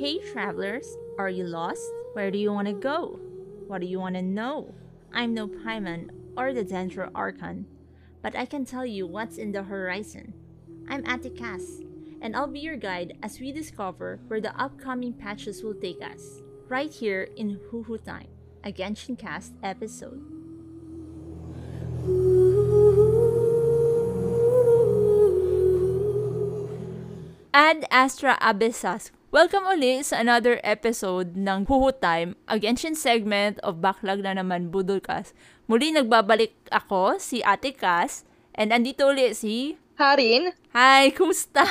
Hey travelers, are you lost? Where do you want to go? What do you want to know? I'm no Paimon or the Dendro Archon, but I can tell you what's in the horizon. I'm Atikas, and I'll be your guide as we discover where the upcoming patches will take us, right here in Huhu Time, a Genshin Cast episode. Ad Astra Abyssas. Welcome uli sa another episode ng Huhu Time, a Genshin segment of Backlog na naman Budulkas. Muli nagbabalik ako, si Ate Cass, and andito uli si... Harin? Hi, kumusta?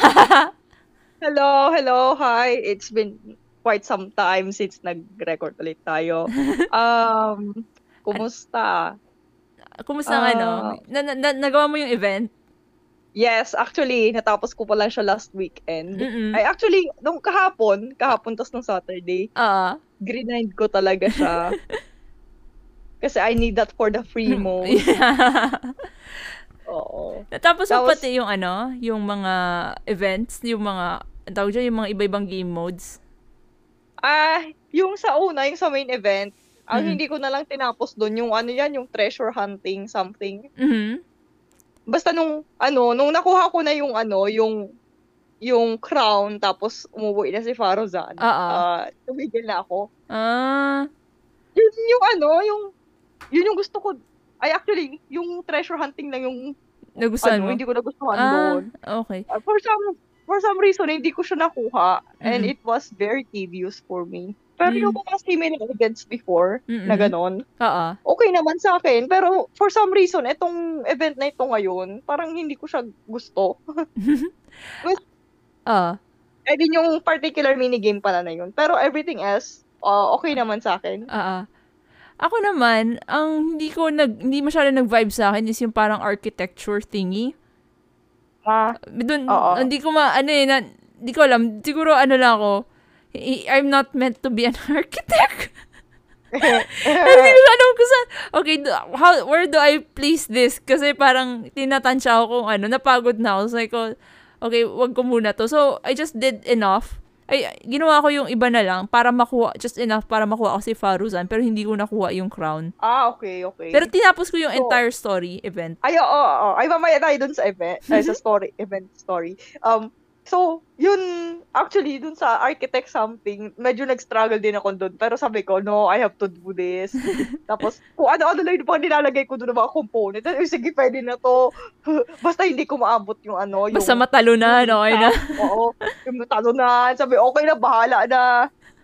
hello, hello, hi. It's been quite some time since nag-record ulit tayo. Um, kumusta? Kumusta uh, ano? Na, na, nagawa mo yung event? Yes, actually, natapos ko pa lang siya last weekend. Mm-mm. Ay, actually, nung kahapon, kahapon tas nung Saturday, uh. grind ko talaga siya. Kasi I need that for the free mode. yeah. Oo. Natapos mo was... pati yung ano, yung mga events, yung mga, ang tawag dyan, yung mga iba-ibang game modes? Ah, uh, yung sa una, yung sa main event, ang mm-hmm. hindi ko na lang tinapos doon, yung ano yan, yung treasure hunting something. Mm-hmm basta nung ano, nung nakuha ko na yung ano, yung yung crown tapos umuwi na si Farozan. Uh, tumigil na ako. Ah. Yun yung ano, yung yun yung gusto ko. Ay actually, yung treasure hunting lang yung nagustuhan ano, mo? hindi ko nagustuhan ah, doon. Okay. Uh, for some for some reason hindi ko siya nakuha mm-hmm. and it was very tedious for me. Pero mm. yung mga similar events before, Mm-mm. na ganon, Oo. okay naman sa akin. Pero for some reason, itong event na ito ngayon, parang hindi ko siya gusto. Oo. uh. Eh din yung particular minigame pala na yun. Pero everything else, uh, okay naman sa akin. Oo. Ako naman, ang hindi ko nag hindi masyado nag-vibe sa akin is yung parang architecture thingy. Ah. Doon, hindi ko ma ano eh, na, hindi ko alam, siguro ano lang ako, I'm not meant to be an architect. Hindi ko saan. Okay, how, where do I place this? Kasi parang tinatansya ako kung ano, napagod na ako. So, like, oh, okay, wag ko muna to. So, I just did enough. Ay, ginawa ko yung iba na lang para makuha, just enough para makuha ko si Faruzan, pero hindi ko nakuha yung crown. Ah, okay, okay. Pero tinapos ko yung so, entire story event. Ay, oo, oo, oo. Ay, mamaya tayo dun sa event, ay, sa story, event story. Um, So, yun, actually, dun sa architect something, medyo nag-struggle din ako dun. Pero sabi ko, no, I have to do this. Tapos, kung ano-ano lang yung nilalagay ko dun ng mga component. Eh, sige, pwede na to. Basta hindi ko maabot yung ano. Yung, Basta matalo na, no? Ay na. Oo, yung matalo na. Sabi, okay na, bahala na.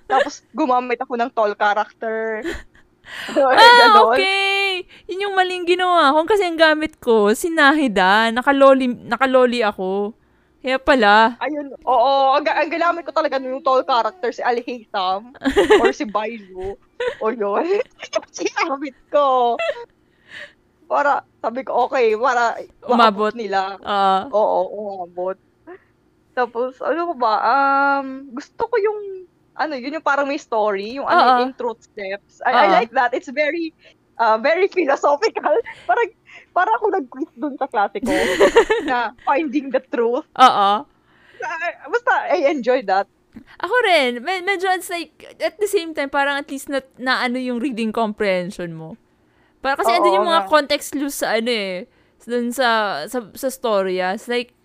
Tapos, gumamit ako ng tall character. ah, okay. Yun yung maling ginawa ko. Kasi ang gamit ko, si Nahida. Nakaloli, nakaloli ako. Kaya pala. Ayun, oo. Ang, ang ginamit ko talaga yung tall character, si Alhitam, or si Bailu, o yun. Sinamit ko. Para, sabi ko, okay, para umabot nila. Uh, oo, umabot. Tapos, ano ko ba, um, gusto ko yung, ano, yun yung parang may story, yung ano, uh, intro steps. I, uh, I like that. It's very, uh, very philosophical. Parang, para ako nag-quiz dun sa klase ko na finding the truth. Oo. Basta, I enjoy that. Ako rin. Med- medyo it's like, at the same time, parang at least na, na ano yung reading comprehension mo. Para kasi andun yung mga nga. context clues sa ano eh. Dun sa, sa, sa story. Ah. It's like,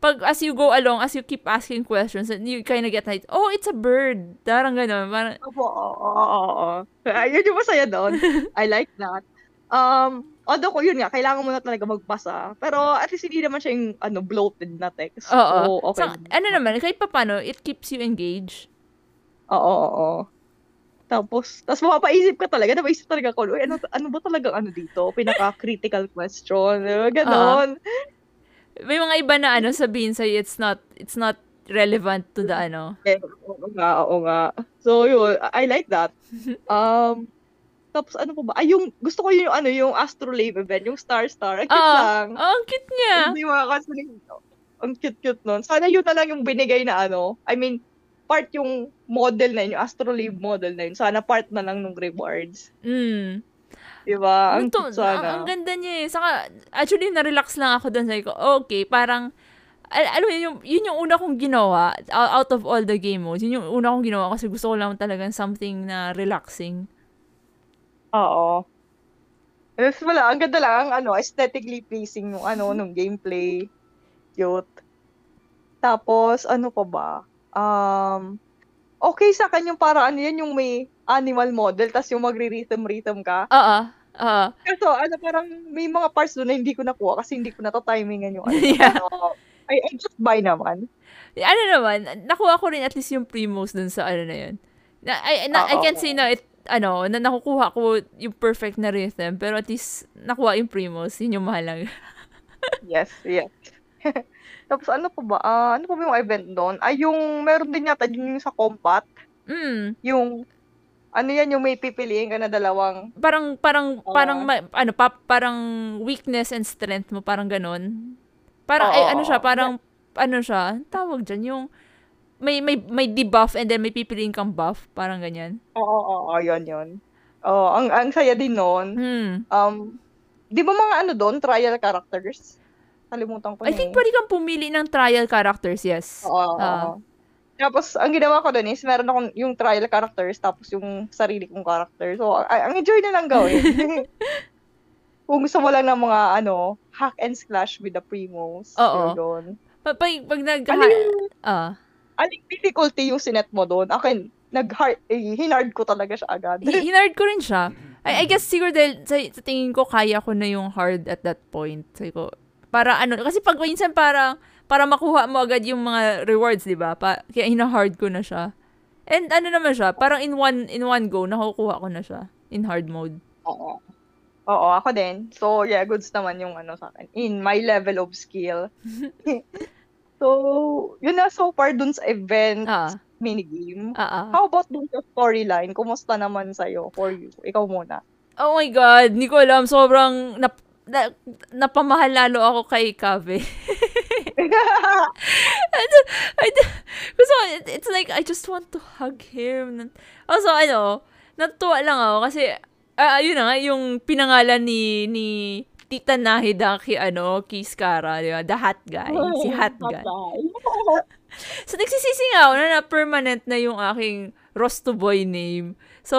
pag as you go along, as you keep asking questions, you kind of get like, oh, it's a bird. Darang gano'n. Parang, Opo, oo, oo, oo. Yun yung masaya doon. I like that. Um, although ko yun nga, kailangan mo na talaga magbasa. Pero at least hindi naman siya yung ano, bloated na text. Oo. So, okay. So, ano naman, kahit pa paano, it keeps you engaged. Oo, oo, oo. Tapos, tapos mapapaisip ka talaga, napaisip talaga ko, ano, ano ba talaga ano dito? Pinaka-critical question. Ganon. Uh-huh. May mga iba na ano, sabihin sa'yo, it's not, it's not relevant to the ano. Eh, oo nga, oo nga. So, yun, I like that. Um, tapos ano po ba? Ay, yung, gusto ko yung ano, yung Astrolabe event, yung Star Star. Ang cute uh, lang. Oh, ang cute niya. Hindi mga kasi, ang cute-cute nun. Sana yun na lang yung binigay na ano. I mean, part yung model na yun, yung Astrolabe model na yun. Sana part na lang ng rewards. Mm. Diba? Ang Ito, sana. Ang, ang ganda niya eh. Saka, actually, na-relax lang ako doon. Sabi ko, okay, parang, al- alam mo yun, yung, yun yung una kong ginawa out of all the game modes. Yun yung una kong ginawa kasi gusto ko lang talagang something na relaxing. Oo. Tapos wala, ang ganda lang, ano, aesthetically pleasing nung ano, nung gameplay. Cute. Tapos, ano pa ba? Um, okay sa akin yung para ano yan, yung may animal model, tas yung magre-rhythm-rhythm ka. Oo. Oo. Kaso, ano, parang may mga parts doon na hindi ko nakuha kasi hindi ko na-timingan yung ano. Yeah. Pero, I, I just buy naman. ano naman, nakuha ko rin at least yung primos dun sa ano na yun. Na, I, na, I Oo. can't say na it, ano, na nakukuha ko yung perfect na rhythm, pero at least nakuha yung primos, yun yung mahalaga. Yes, yes. Tapos ano pa ba? Ah, ano pa ba yung event doon? Ay, yung meron din yata yung sa combat. Mm. Yung, ano yan, yung may pipiliin ka na dalawang Parang, parang, Oo. parang, ma- ano, pa, parang weakness and strength mo, parang ganun. Parang, eh, ano oo, siya, oo. parang, ano siya, tawag dyan, yung, may, may, may debuff and then may pipiliin kang buff, parang ganyan. Oo, oo, oo, yun, yun. Oh, ang ang saya din noon. Hmm. Um, 'di ba mga ano doon, trial characters? Kalimutan ko I na think eh. pwede kang pumili ng trial characters, yes. Oo, oo, Ah. oo. Tapos, ang ginawa ko doon is, meron akong yung trial characters, tapos yung sarili kong character. So, ay, ang enjoy na lang gawin. Kung gusto mo lang ng mga, ano, hack and slash with the primos. Oo. doon. Pag, pag, pag nag, Ano yung, ah, aling difficulty yung sinet mo doon? Akin, nag-hard, eh, hinard ko talaga siya agad. hi- hinard ko rin siya. I, I guess siguro dahil sa, sa tingin ko kaya ko na yung hard at that point. Sabi ko, para ano, kasi pag minsan parang, para makuha mo agad yung mga rewards, di ba? Pa, kaya hina-hard ko na siya. And ano naman siya, parang in one in one go, nakukuha ko na siya in hard mode. Oo. Oo, ako din. So, yeah, goods naman yung ano sa akin. In my level of skill. so, yun na so far dun sa event Ah, minigame. ah, ah. How about dun sa storyline? Kumusta naman sa'yo for you? Ikaw muna. Oh my God, hindi ko alam. Sobrang nap, na, napamahal lalo ako kay Kave. I, gusto, ko, it- it's like, I just want to hug him. Also, ano, natuwa lang ako kasi, ah, ayun na nga, yung pinangalan ni, ni Tita Nahida kay, ano, kay Skara, di ba? The Hat Guy. Si Hat Guy. So, nagsisisi nga ako na, na permanent na yung aking Rosto Boy name. So,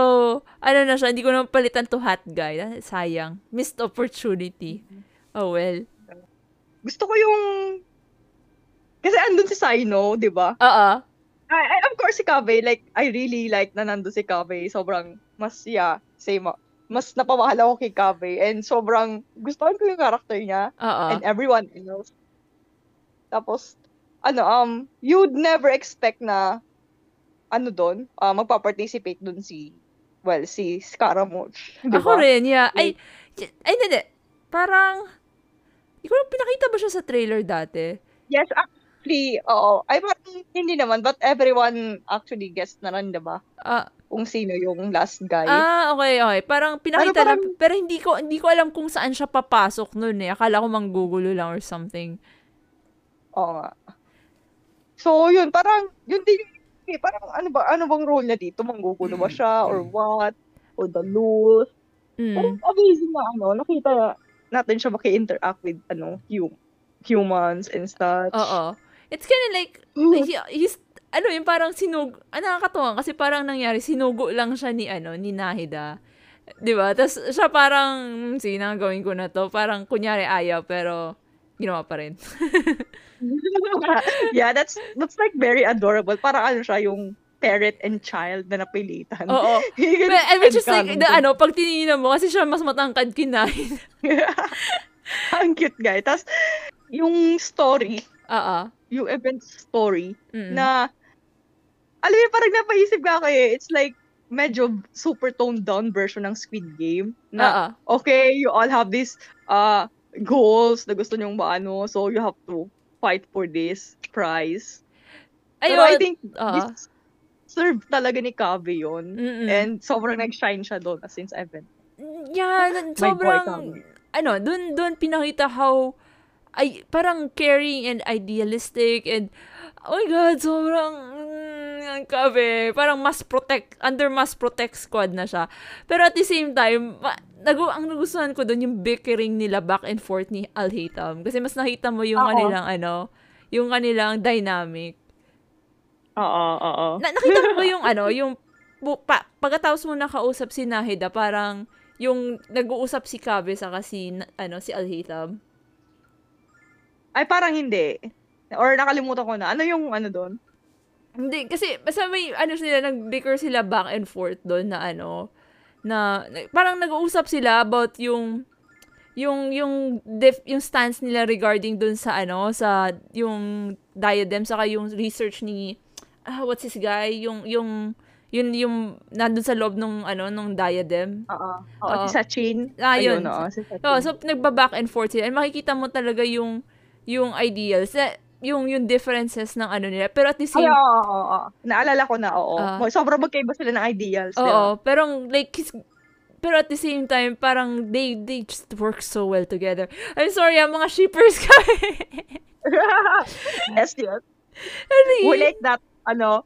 ano na siya, hindi ko na palitan to Hat Guy. Ah, Sayang. Missed opportunity. Oh, well. Gusto ko yung... Kasi andun si Sino, di ba? Oo. I, I, of course, si Kaveh, like, I really like na nandun si Kaveh. Sobrang, mas, yeah, same. ah. Mas napamahal ako kay Kaveh. And sobrang, gustuhan ko yung character niya. Oo. and everyone else. Tapos, ano, um, you'd never expect na, ano doon, uh, magpa-participate doon si, well, si Scaramouche. Di Ako rin, yeah. Ay, ay, hindi. Parang, lang pinakita ba siya sa trailer dati? Yes, actually, oo. Ay, parang hindi naman, but everyone actually guessed na rin, di ba? Ah, Kung sino yung last guy. ah, okay, okay. Parang pinakita Ano, parang- lang, pero hindi ko, hindi ko alam kung saan siya papasok nun eh. Akala ko manggugulo lang or something. Oo nga. So, yun, parang, yun din, eh, parang ano ba, ano bang role niya dito? Manggugulo ba siya, or what? Or the? Pero Mm. amazing na ano, nakita natin siya maki-interact with ano, hum- humans and such. Oo. It's kind of like, Mm. he, he's, ano yung parang sinug, ah, nakakatuwa kasi parang nangyari, sinugo lang siya ni, ano, ni Nahida. Di ba? Tapos siya parang, hmm, sige na, gawin ko na to. Parang kunyari ayaw, pero ginawa pa rin. yeah, that's that's like very adorable. Parang ano siya yung parent and child na napilitan. Oo. But, and which is like, the, ano, pag tinignan mo, kasi siya mas matangkad kinain. Ang cute guy. Tapos, yung story, Oo. Yung event story, Mm. na, alam mo, parang napaisip ka kayo, it's like, medyo super toned down version ng Squid Game. Na, Oo. okay, you all have these uh, goals na gusto nyong maano, so you have to fight for this prize. Pero I Ayun. think Oo. this serve talaga ni Kave yun. Mm-mm. And sobrang nag-shine siya doon since event. Yeah, boy sobrang, Kami. ano, dun, dun pinakita how, ay, parang caring and idealistic and, oh my God, sobrang, mm, ang kabe, parang mas protect, under mas protect squad na siya. Pero at the same time, ma, nagu, ang nagustuhan ko dun yung bickering nila back and forth ni Al Hatam. Kasi mas nakita mo yung Oo. kanilang, ano, yung kanilang dynamic. Oo, oo. Na, nakita mo ba yung ano, yung bu- pa, pagkatapos mo nakausap si Nahida, parang yung nag-uusap si Kabe sa si na- ano si Alhitab. Ay, parang hindi. Or nakalimutan ko na. Ano yung ano doon? Hindi kasi basta may ano sila nag-bicker sila back and forth doon na ano na, na parang nag-uusap sila about yung yung yung def, yung stance nila regarding dun sa ano sa yung diadem saka yung research ni ah, what's this guy yung yung yun yung nandun sa loob nung ano nung diadem. Oo. Oo. Oo, si Sachin. Ah, yun. Ayun, oo, si Sachin. Oh, so nagba-back and forth sila. And makikita mo talaga yung yung ideals, na, yung yung differences ng ano nila. Pero at the Ay, same oo, oo, oo. Naalala ko na, oo. Ah. Sobrang magkaiba sila ng ideals. Oo, pero like his- pero at the same time parang they they just work so well together. I'm sorry, ang mga shippers kami. yes, yes. ano We yun? like that, ano,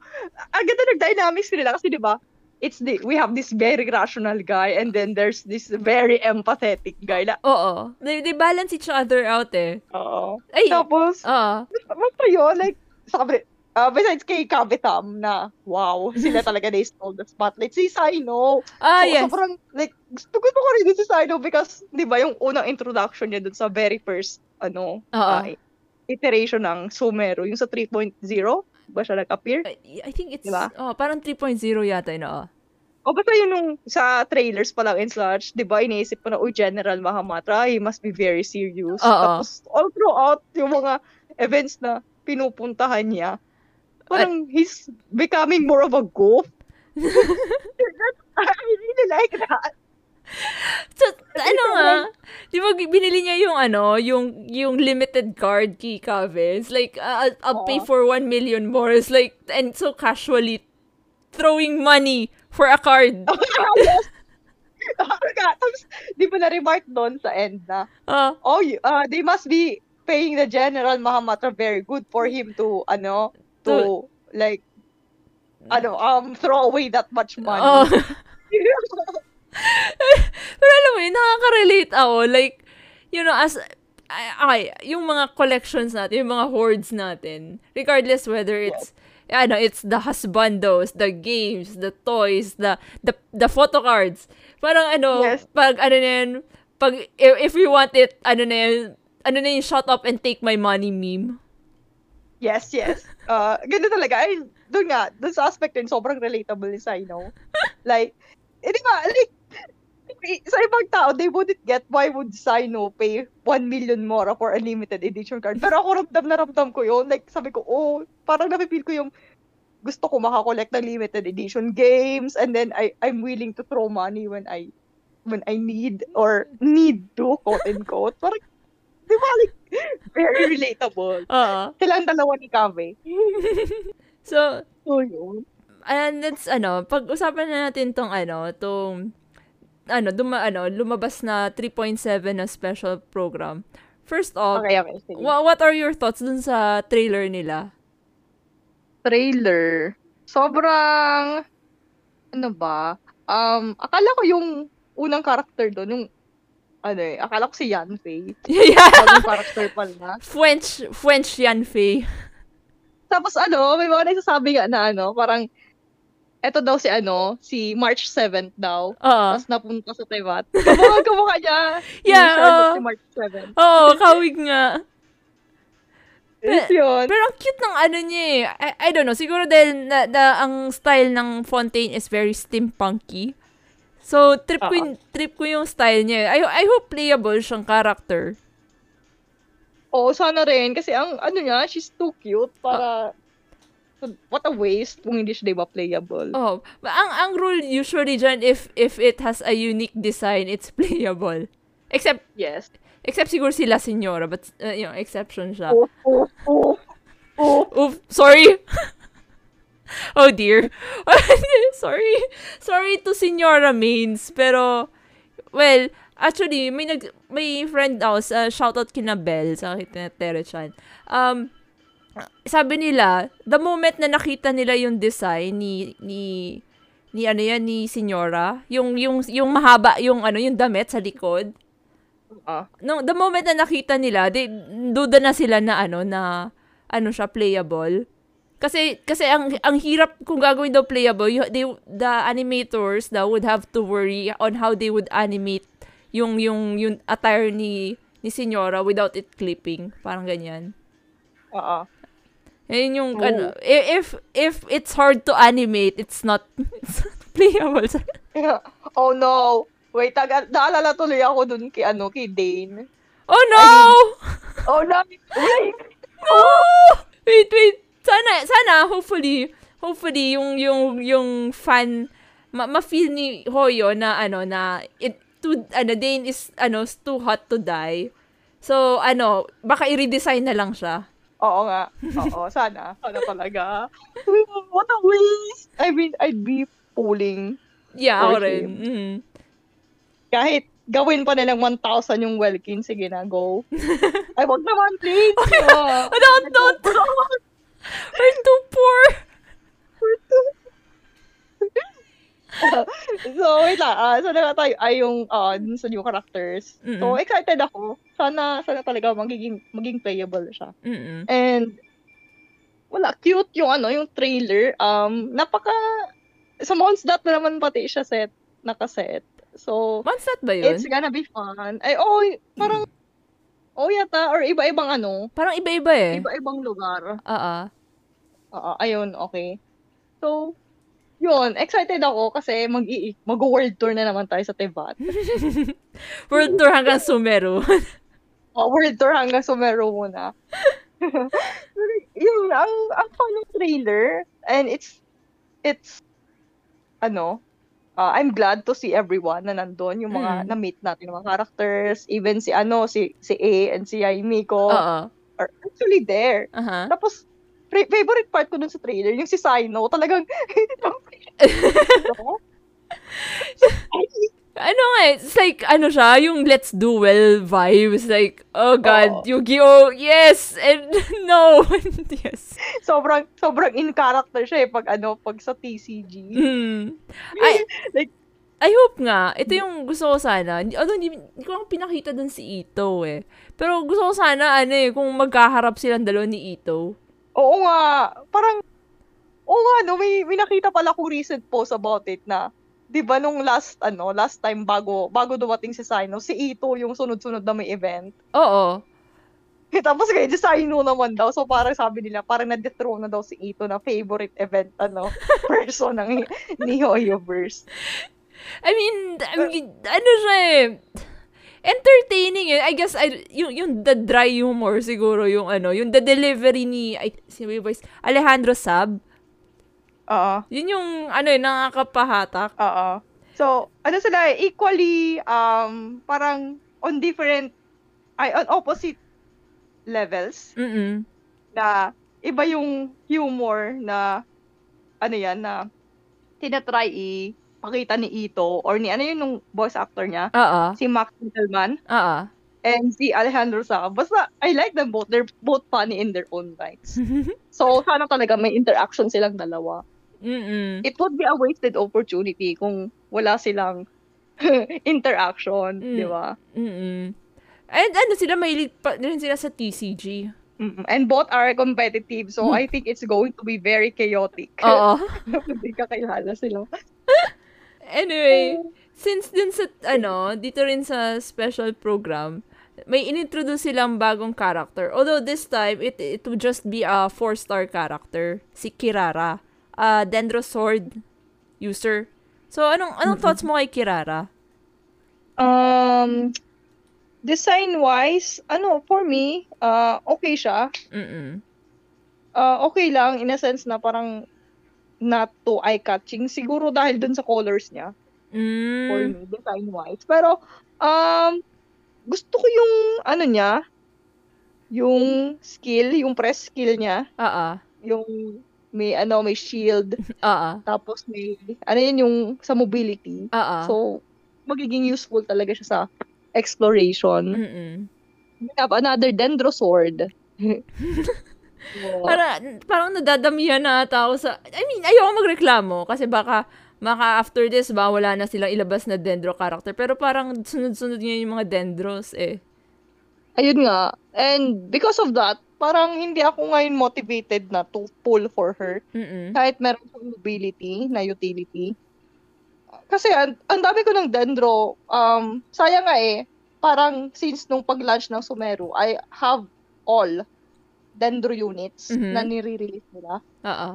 ang ganda ng dynamics nila kasi, di ba, it's the, we have this very rational guy and then there's this very empathetic guy na, Oo. They, they balance each other out eh. oo. Ay, Tapos, Oo. basta yun, like, sabi, uh, besides kay Kabitam na, wow, sila talaga they stole the spotlight. Si Sino, Ah, so, yes. sobrang, like, gusto, gusto ko rin si Sino because, di ba, yung unang introduction niya dun sa very first, ano, ah, iteration ng Sumero, yung sa 3.0, ba siya nag-appear? I, I think it's, Diba? oh, parang 3.0 yata yun, oo. O basta yun nung sa trailers pa lang and such, di ba, iniisip ko na, oh, General Mahamatra, he must be very serious. Oo. Tapos, all throughout, yung mga events na pinupuntahan niya, parang he's becoming more of a goof. I really like that. So, ano nga, di ba binili niya yung ano, yung yung limited card key Kave. It's like, uh, I'll, I'll pay for 1 million more. It's like, and so casually throwing money for a card. yes. Tapos, di ba na-remark doon sa end na, Ah, oh, uh, they must be paying the General Mahamatra very good for him to, ano, to, like, ano, um, throw away that much money. oh. Pero alam mo yun, nakaka-relate ako. Like, you know, as, ay, okay, yung mga collections natin, yung mga hoards natin, regardless whether it's, ano, it's the husbandos, the games, the toys, the, the, the photo cards. Parang ano, Yes. pag, ano na yun, pag, if, if we want it, ano na yun, ano na yung shut up and take my money meme. Yes, yes. Uh, ganun talaga. Ay, doon nga, doon sa aspect yun, sobrang relatable ni Sino. Like, eh, di ba, like, sa ibang tao, they wouldn't get why would Sino pay 1 million more for a limited edition card. Pero ako ramdam na ramdam ko yun. Like, sabi ko, oh, parang napipil ko yung gusto ko makakollect ng limited edition games and then I I'm willing to throw money when I when I need or need to, quote and quote. Parang, di ba, like, very relatable. Oo. Silang dalawa ni Kave. So, So, yun. And that's ano, pag-usapan na natin tong ano, tong ano, duma, ano, lumabas na 3.7 na special program. First off, Okay, okay. Sige. wha- what are your thoughts dun sa trailer nila? Trailer. Sobrang, ano ba? Um, akala ko yung unang character doon, yung, ano eh, akala ko si Yanfei. yeah. Bagong character pala. French, French yan, Faye. Tapos ano, may mga nagsasabi nga na ano, parang, eto daw si ano, si March 7th daw. Oo. Tapos napunta sa Taiwan. Kamukha, kamukha niya. Yeah, oo. Si March 7th. Oo, kawig nga. Yes, yun. Pero ang cute ng ano niya eh. I, I don't know, siguro dahil na, na, ang style ng Fontaine is very steampunky. So, trip ko, yung, trip ko yung style niya. I, I hope playable siyang character. Oo, sana rin. Kasi ang, ano niya, she's too cute para, what a waste kung hindi siya, di ba, playable. Oh, ang ang rule usually dyan, if if it has a unique design, it's playable. Except Yes. except siguro sila senyora, but uh, yung exception siya. Oh, oh, oh, oh. Oof, sorry. oh dear. sorry. Sorry to senyora mains, pero well, actually may nag may friend ako sa shoutout kina Bell sa kina Terechan. Um sabi nila, the moment na nakita nila yung design ni ni ni ano yan ni senyora, yung yung yung mahaba yung ano yung damit sa likod. Ah. No, the moment na nakita nila, they, duda na sila na ano na ano siya, playable. Kasi, kasi ang, ang hirap kung gagawin daw playable, you, they, the animators daw would have to worry on how they would animate yung, yung, yung attire ni, ni Senyora without it clipping. Parang ganyan. Oo. Ayun yung, Oo. ano, i- if, if it's hard to animate, it's not, it's not playable. oh no. Wait, taga, naalala tuloy ako dun kay, ano, kay Dane. oh no! Oh no. Wait. No! Wait, wait. Sana, sana, hopefully, hopefully, yung, yung, yung fan, ma- ma-feel ni Hoyo na, ano, na, it, to, ano, Dane is, ano, too hot to die. So, ano, baka i-redesign na lang siya. Oo nga. Oo, sana. Sana talaga. What a waste. I mean, I'd be pulling. Yeah, ako rin. him. Mm. Kahit gawin pa nilang 1,000 yung Welkin, sige na, go. Ay, wag naman, please. Oh, Oh, don't, don't. We're too poor. So, wait lang. Ah, sana nga tayo ay yung ah, dun sa new characters. Mm-mm. So, excited ako. Sana, sana talaga magiging, maging playable siya. Mm-mm. And, wala, cute yung ano, yung trailer. Um, napaka, sa Mondstadt na naman pati siya set, nakaset. So, Mondstadt ba yun? it's gonna be fun. Ay, oh, parang, oh yata, or iba-ibang ano, Parang iba-iba eh. iba-ibang lugar. Oo. Oo, ayun, okay. So, yun, excited ako kasi mag mag-world tour na naman tayo sa Tevat. World tour hanggang Sumeru. Oh, world tour hanggang Sumero muna. yun, ang, ang fun ng trailer. And it's, it's, ano, uh, I'm glad to see everyone na nandun, yung mga Mm. na-meet natin, yung mga characters, even si, ano, si, si A and si Aimiko Oo. are actually there. Aha. Tapos, favorite part ko dun sa trailer, yung si Sino, talagang, Ano nga eh, it's like, ano siya, yung let's duel vibes. Like, oh god, Yu-Gi-Oh! Yes! And no! yes. sobrang, sobrang in character siya eh, pag ano, pag sa TCG. Mm. I, Like, I hope nga, ito yung gusto ko sana. Although, hindi, hindi ko lang pinakita dun si Ito eh. Pero gusto ko sana, ano eh, kung magkaharap silang dalawa ni Ito. Oo nga. Parang, oo nga, no, may, may nakita pala ko recent post about it na, di ba nung last, ano, last time bago, bago dumating si Sino, si Ito yung sunod-sunod na may event. Oo. Tapos kaya si Sino naman daw. So parang sabi nila, parang na-dethrone na daw si Ito na favorite event, ano, person ng ni Hoyoverse. I mean, I mean, ano siya eh, entertaining eh. I guess, I, yung, yung the dry humor siguro, yung ano, yung the delivery ni, ay, si may voice, Alejandro Sab. Oo. Yun yung, ano eh, nakakapahatak. Oo. So, ano sila, eh, equally, um, parang on different, ay, on opposite levels. Mm-mm. na iba yung humor na ano yan na tinatry ipakita ni Ito or ni ano yun nung voice actor niya Oo. si Max Mittelman Oo. and si Alejandro Saka basta I like them both they're both funny in their own rights so sana talaga may interaction silang dalawa Mm-mm. it would be a wasted opportunity kung wala silang interaction Mm. di ba Mm-mm. And ano sila, may pa rin sila sa TCG. Mm-mm. and both are competitive so I think it's going to be very chaotic Oo. hindi ka kilala sila Anyway, since dun sa, ano, dito rin sa special program, may inintroduce silang bagong character. Although this time, it, it would just be a four-star character. Si Kirara. Uh, Dendro Sword user. So, anong, anong thoughts mo kay Kirara? Um, design-wise, ano, for me, uh, okay siya. Mm-mm. Uh, okay lang, in a sense na parang not too eye-catching. Siguro dahil dun sa colors niya, for Mm. me, design-wise. Pero, um, gusto ko yung, ano niya, yung skill, yung press skill niya, Oo. yung may, ano, may shield, Oo. tapos may, ano yun, yung sa mobility. Oo. So, magiging useful talaga siya sa exploration. Mm-mm. We have another dendro sword. Para, parang nadadamihan na ata ako sa... I mean, ayoko magreklamo kasi baka maka after this ba wala na silang ilabas na dendro character. Pero parang sunod-sunod nga yung mga dendros eh. Ayun nga. And because of that, parang hindi ako ngayon motivated na to pull for her. Mm-mm. Kahit meron siyang mobility na utility. Kasi ang, ang dami ko ng dendro. Um, sayang nga eh, parang since nung pag-launch ng Sumeru, I have all dendro units Mhm. na nire-release nila. Oo.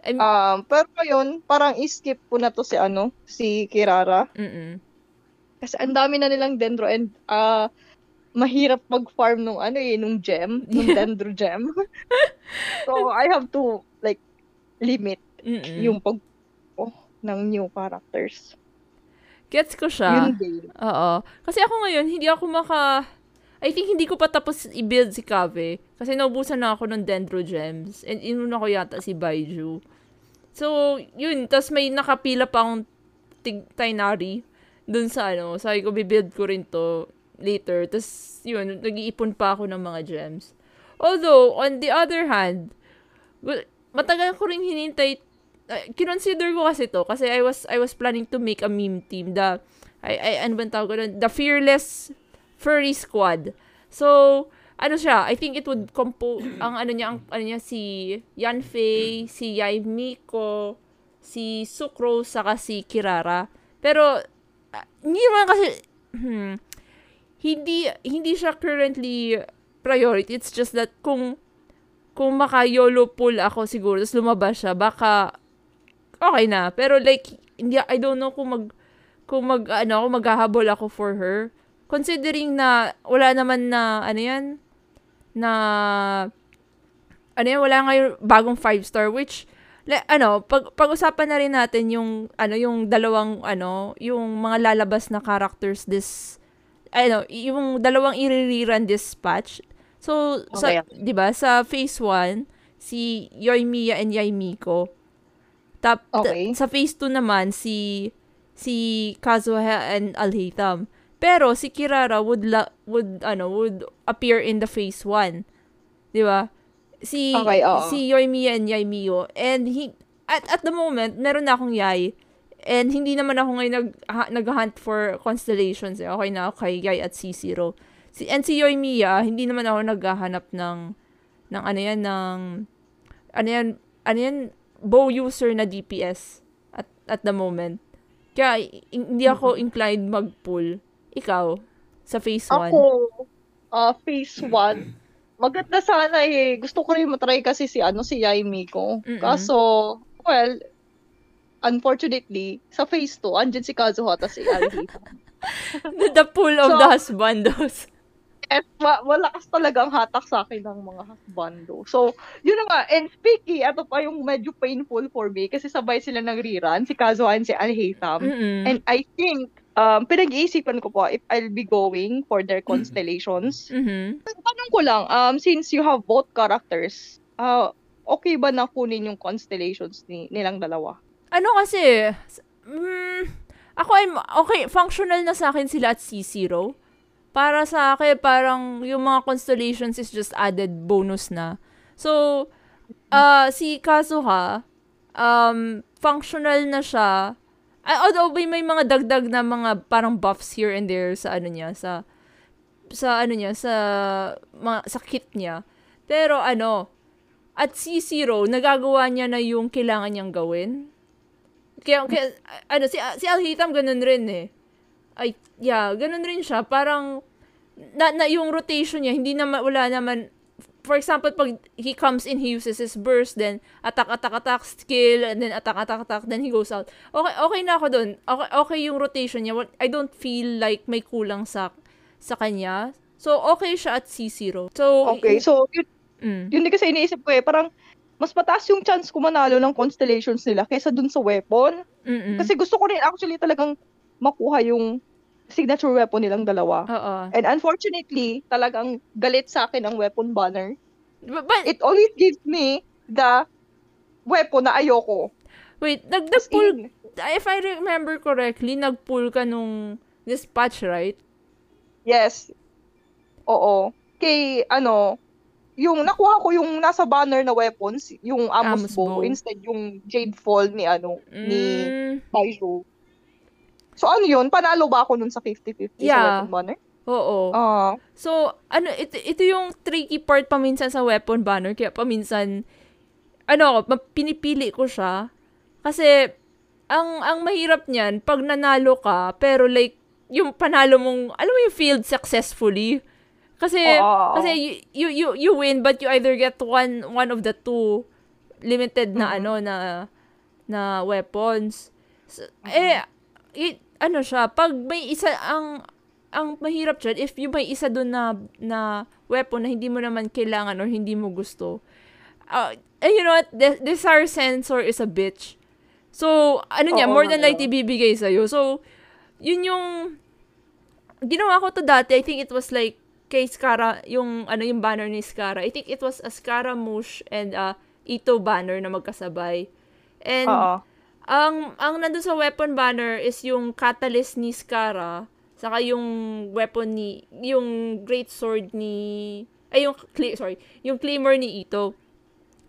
I'm, Um, pero ngayon, parang i-skip ko na to si ano, si Kirara. mm-mm. Kasi ang dami na nilang dendro and ah mahirap mag-farm nung ano eh, nung gem, nung Yeah. dendro gem. so, I have to like limit Mm-mm. yung pag oh, ng new characters. Gets ko siya. Yun din. Oo. Kasi ako ngayon, hindi ako maka... I think hindi ko pa tapos i-build si Kave. Kasi naubusan na ako ng Dendro Gems. And inuna ko yata si Baiju. So, yun. Tapos may nakapila pa akong tig Tainari dun sa ano. Sabi ko, bibuild ko rin to later. Tapos, yun, nag-iipon pa ako ng mga gems. Although, on the other hand, matagal ko rin hinintay uh, kinonsider ko kasi to kasi I was I was planning to make a meme team the I, I ano bang tawag ko the fearless furry squad so ano siya I think it would compo ang ano niya ang ano niya si Yanfei si Yai Miko si Sucrose saka si Kirara pero hindi naman kasi hmm, hindi hindi siya currently priority it's just that kung kung maka-YOLO pull ako siguro, tapos lumabas siya, baka okay na. Pero like, hindi, I don't know kung mag, kung mag, ano, kung maghahabol ako for her. Considering na, wala naman na, ano yan, na, ano yan, wala ngayon bagong 5 star, which, like, ano, pag, pag-usapan na rin natin yung, ano, yung dalawang, ano, yung mga lalabas na characters this, ano, yung dalawang i-rerun this patch. So, sa, Okay. 'di ba, sa phase 1, si Yoimiya and Yaimiko. Tap, ta- Okay. sa phase 2 naman si si Kazuha and Alhaitham. Pero si Kirara would la, would ano, would appear in the phase 1. 'Di ba? Si Okay, si Yoimiya and Yaimiyo and he at at the moment meron na akong Yai and hindi naman ako ngayon nag ha, nag-hunt for constellations eh. Okay na ako kay Yai at C0. Si and si Yoimiya, hindi naman ako naghahanap ng ng ano yan ng ano yan ano yan bow user na DPS at at the moment. Kaya hindi ako inclined mag-pull. Ikaw sa phase 1. Ako, ah phase 1, maganda sana eh. Gusto ko rin matry kasi si ano si Yaimi ko. Mm-mm. Kaso, well, unfortunately, sa phase 2, andyan si Kazuha at si Alhita. the pull of So- the husbandos. At ma- malakas talagang hatak sa akin ng mga husbando. So, yun na nga. And speaking, ito pa yung medyo painful for me kasi sabay sila ng rerun, si Kazuha and si Alhaitham. Mm-mm. And I think, um, pinag-iisipan ko po if I'll be going for their constellations. Mhm. Tanong ko lang, um, since you have both characters, uh, okay ba na kunin yung constellations ni nilang dalawa? ano kasi, mm, ako ay, okay, functional na sa akin sila at C0. Para sa akin, parang yung mga constellations is just added bonus na. So, uh, si Kazuha, um, functional na siya. Although may, may mga dagdag na mga parang buffs here and there sa ano niya, sa sa ano niya, sa mga, sa kit niya. Pero ano, at C0, nagagawa niya na yung kailangan niyang gawin. Kaya, kaya ano, si, si Alhitam ganun rin eh. Ay, yeah, ganun rin siya. Parang, na, na yung rotation niya, hindi naman, wala naman, for example, pag he comes in, he uses his burst, then attack, attack, attack, skill, and then attack, attack, attack, then he goes out. Okay, okay na ako dun. Okay, okay yung rotation niya. I don't feel like may kulang sa sa kanya. So, okay siya at C0. So, Okay, so yun, mm, yun din kasi iniisip ko eh, parang mas mataas yung chance ko manalo ng constellations nila kaysa dun sa weapon. mm Kasi gusto ko rin actually talagang makuha yung signature weapon nilang dalawa. Oo. And unfortunately, talagang galit sa akin ang weapon banner. But, but, It always gives me the weapon na ayoko. wait, nag-pull if I remember correctly, nag-pull ka nung dispatch, right? yes. Oo. Kay, ano, yung nakuha ko yung nasa banner na weapons, yung Amos, Amos bow, bow. instead yung Jade Fall ni, ano, ni Mm, Baiju. So, ano yun? Panalo ba ako nun sa 50-50 Yeah. sa weapon banner? Oo. Oo. So, ano, ito, ito yung tricky part paminsan sa weapon banner. Kaya paminsan, ano ako, pinipili ko siya. Kasi, ang, ang mahirap niyan, pag nanalo ka, pero like, yung panalo mong, alam mo yung field successfully. Kasi, Oo. kasi you, you, you, win, but you either get one, one of the two limited na, Mhm. ano, na, na weapons. So, Eh, it, ano siya, pag may isa, ang, ang mahirap dyan, if yung may isa doon na, na weapon na hindi mo naman kailangan or hindi mo gusto, uh, and you know what, the, desire sensor is a bitch. So, ano niya, Oo, more than likely bibigay sa'yo. So, yun yung, ginawa ko to dati, I think it was like, kay Skara, yung, ano, yung banner ni Skara. I think it was a Scaramouche and uh, Ito banner na magkasabay. And, Oo. Ang ang nandun sa weapon banner is yung catalyst ni Skara, saka yung weapon ni yung great sword ni ay yung sorry, yung claymore ni Ito.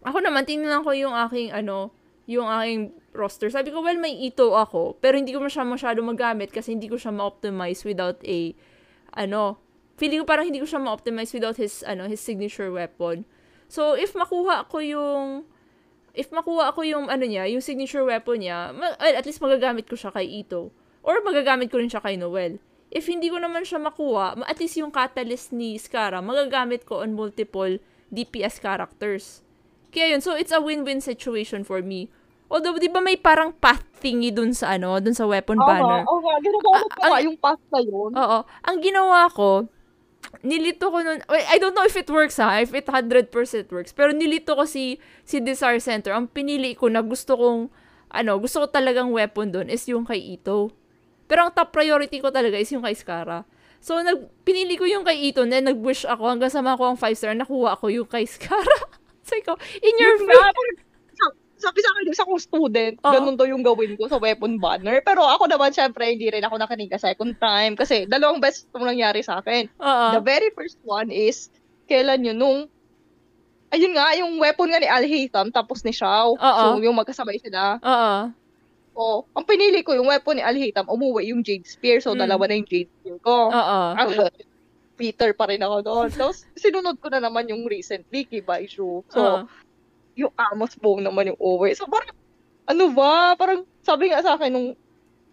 Ako naman tingnan ko yung aking ano, yung aking roster. Sabi ko, well, may Ito ako, pero hindi ko siya masyado magamit kasi hindi ko siya ma-optimize without a ano, feeling ko parang hindi ko siya ma-optimize without his ano, his signature weapon. So, if makuha ko yung if makuha ako yung ano niya, yung signature weapon niya, ma- well, at least magagamit ko siya kay Ito. Or magagamit ko rin siya kay Noel. If hindi ko naman siya makuha, ma- at least yung catalyst ni Skara, magagamit ko on multiple DPS characters. Kaya yun, so it's a win-win situation for me. Although, di ba may parang path thingy dun sa ano, dun sa weapon Oo banner? oo nga. Ginagamit ko ang- yung pass na yun. Oo. Ang ginawa ko, nilito ko nun, well, I don't know if it works ha, if it 100% works, pero nilito ko si, si Desire Center. Ang pinili ko na gusto kong, ano, gusto ko talagang weapon doon is yung kay Ito. Pero ang top priority ko talaga is yung kay Skara. So, nag, pinili ko yung kay Ito, then nag-wish ako hanggang sa makuha ang 5 star, nakuha ko yung kay Skara. so, ikaw, in your face. Sabi sa akin, isa kong student, Oo. ganun to yung gawin ko sa weapon banner. Pero ako naman, syempre, hindi rin ako nakinig second time. Kasi dalawang beses itong nangyari sa akin. Oo. The very first one is, kailan yun, nung, ayun nga, yung weapon nga ni Al Haytham, tapos ni Shao. Oo. So, yung magkasabay sila. Oo. O, ang pinili ko, yung weapon ni Al Haytham, umuwi yung Jade Spear. So, Mm. dalawa na yung Jade Spear ko. Oo. Peter pa rin ako doon. Tapos, sinunod ko na naman yung recently, kay Baishu. So, Oo. Yung Amos Bong naman yung over. So, parang, ano ba? Parang, sabi nga sa akin nung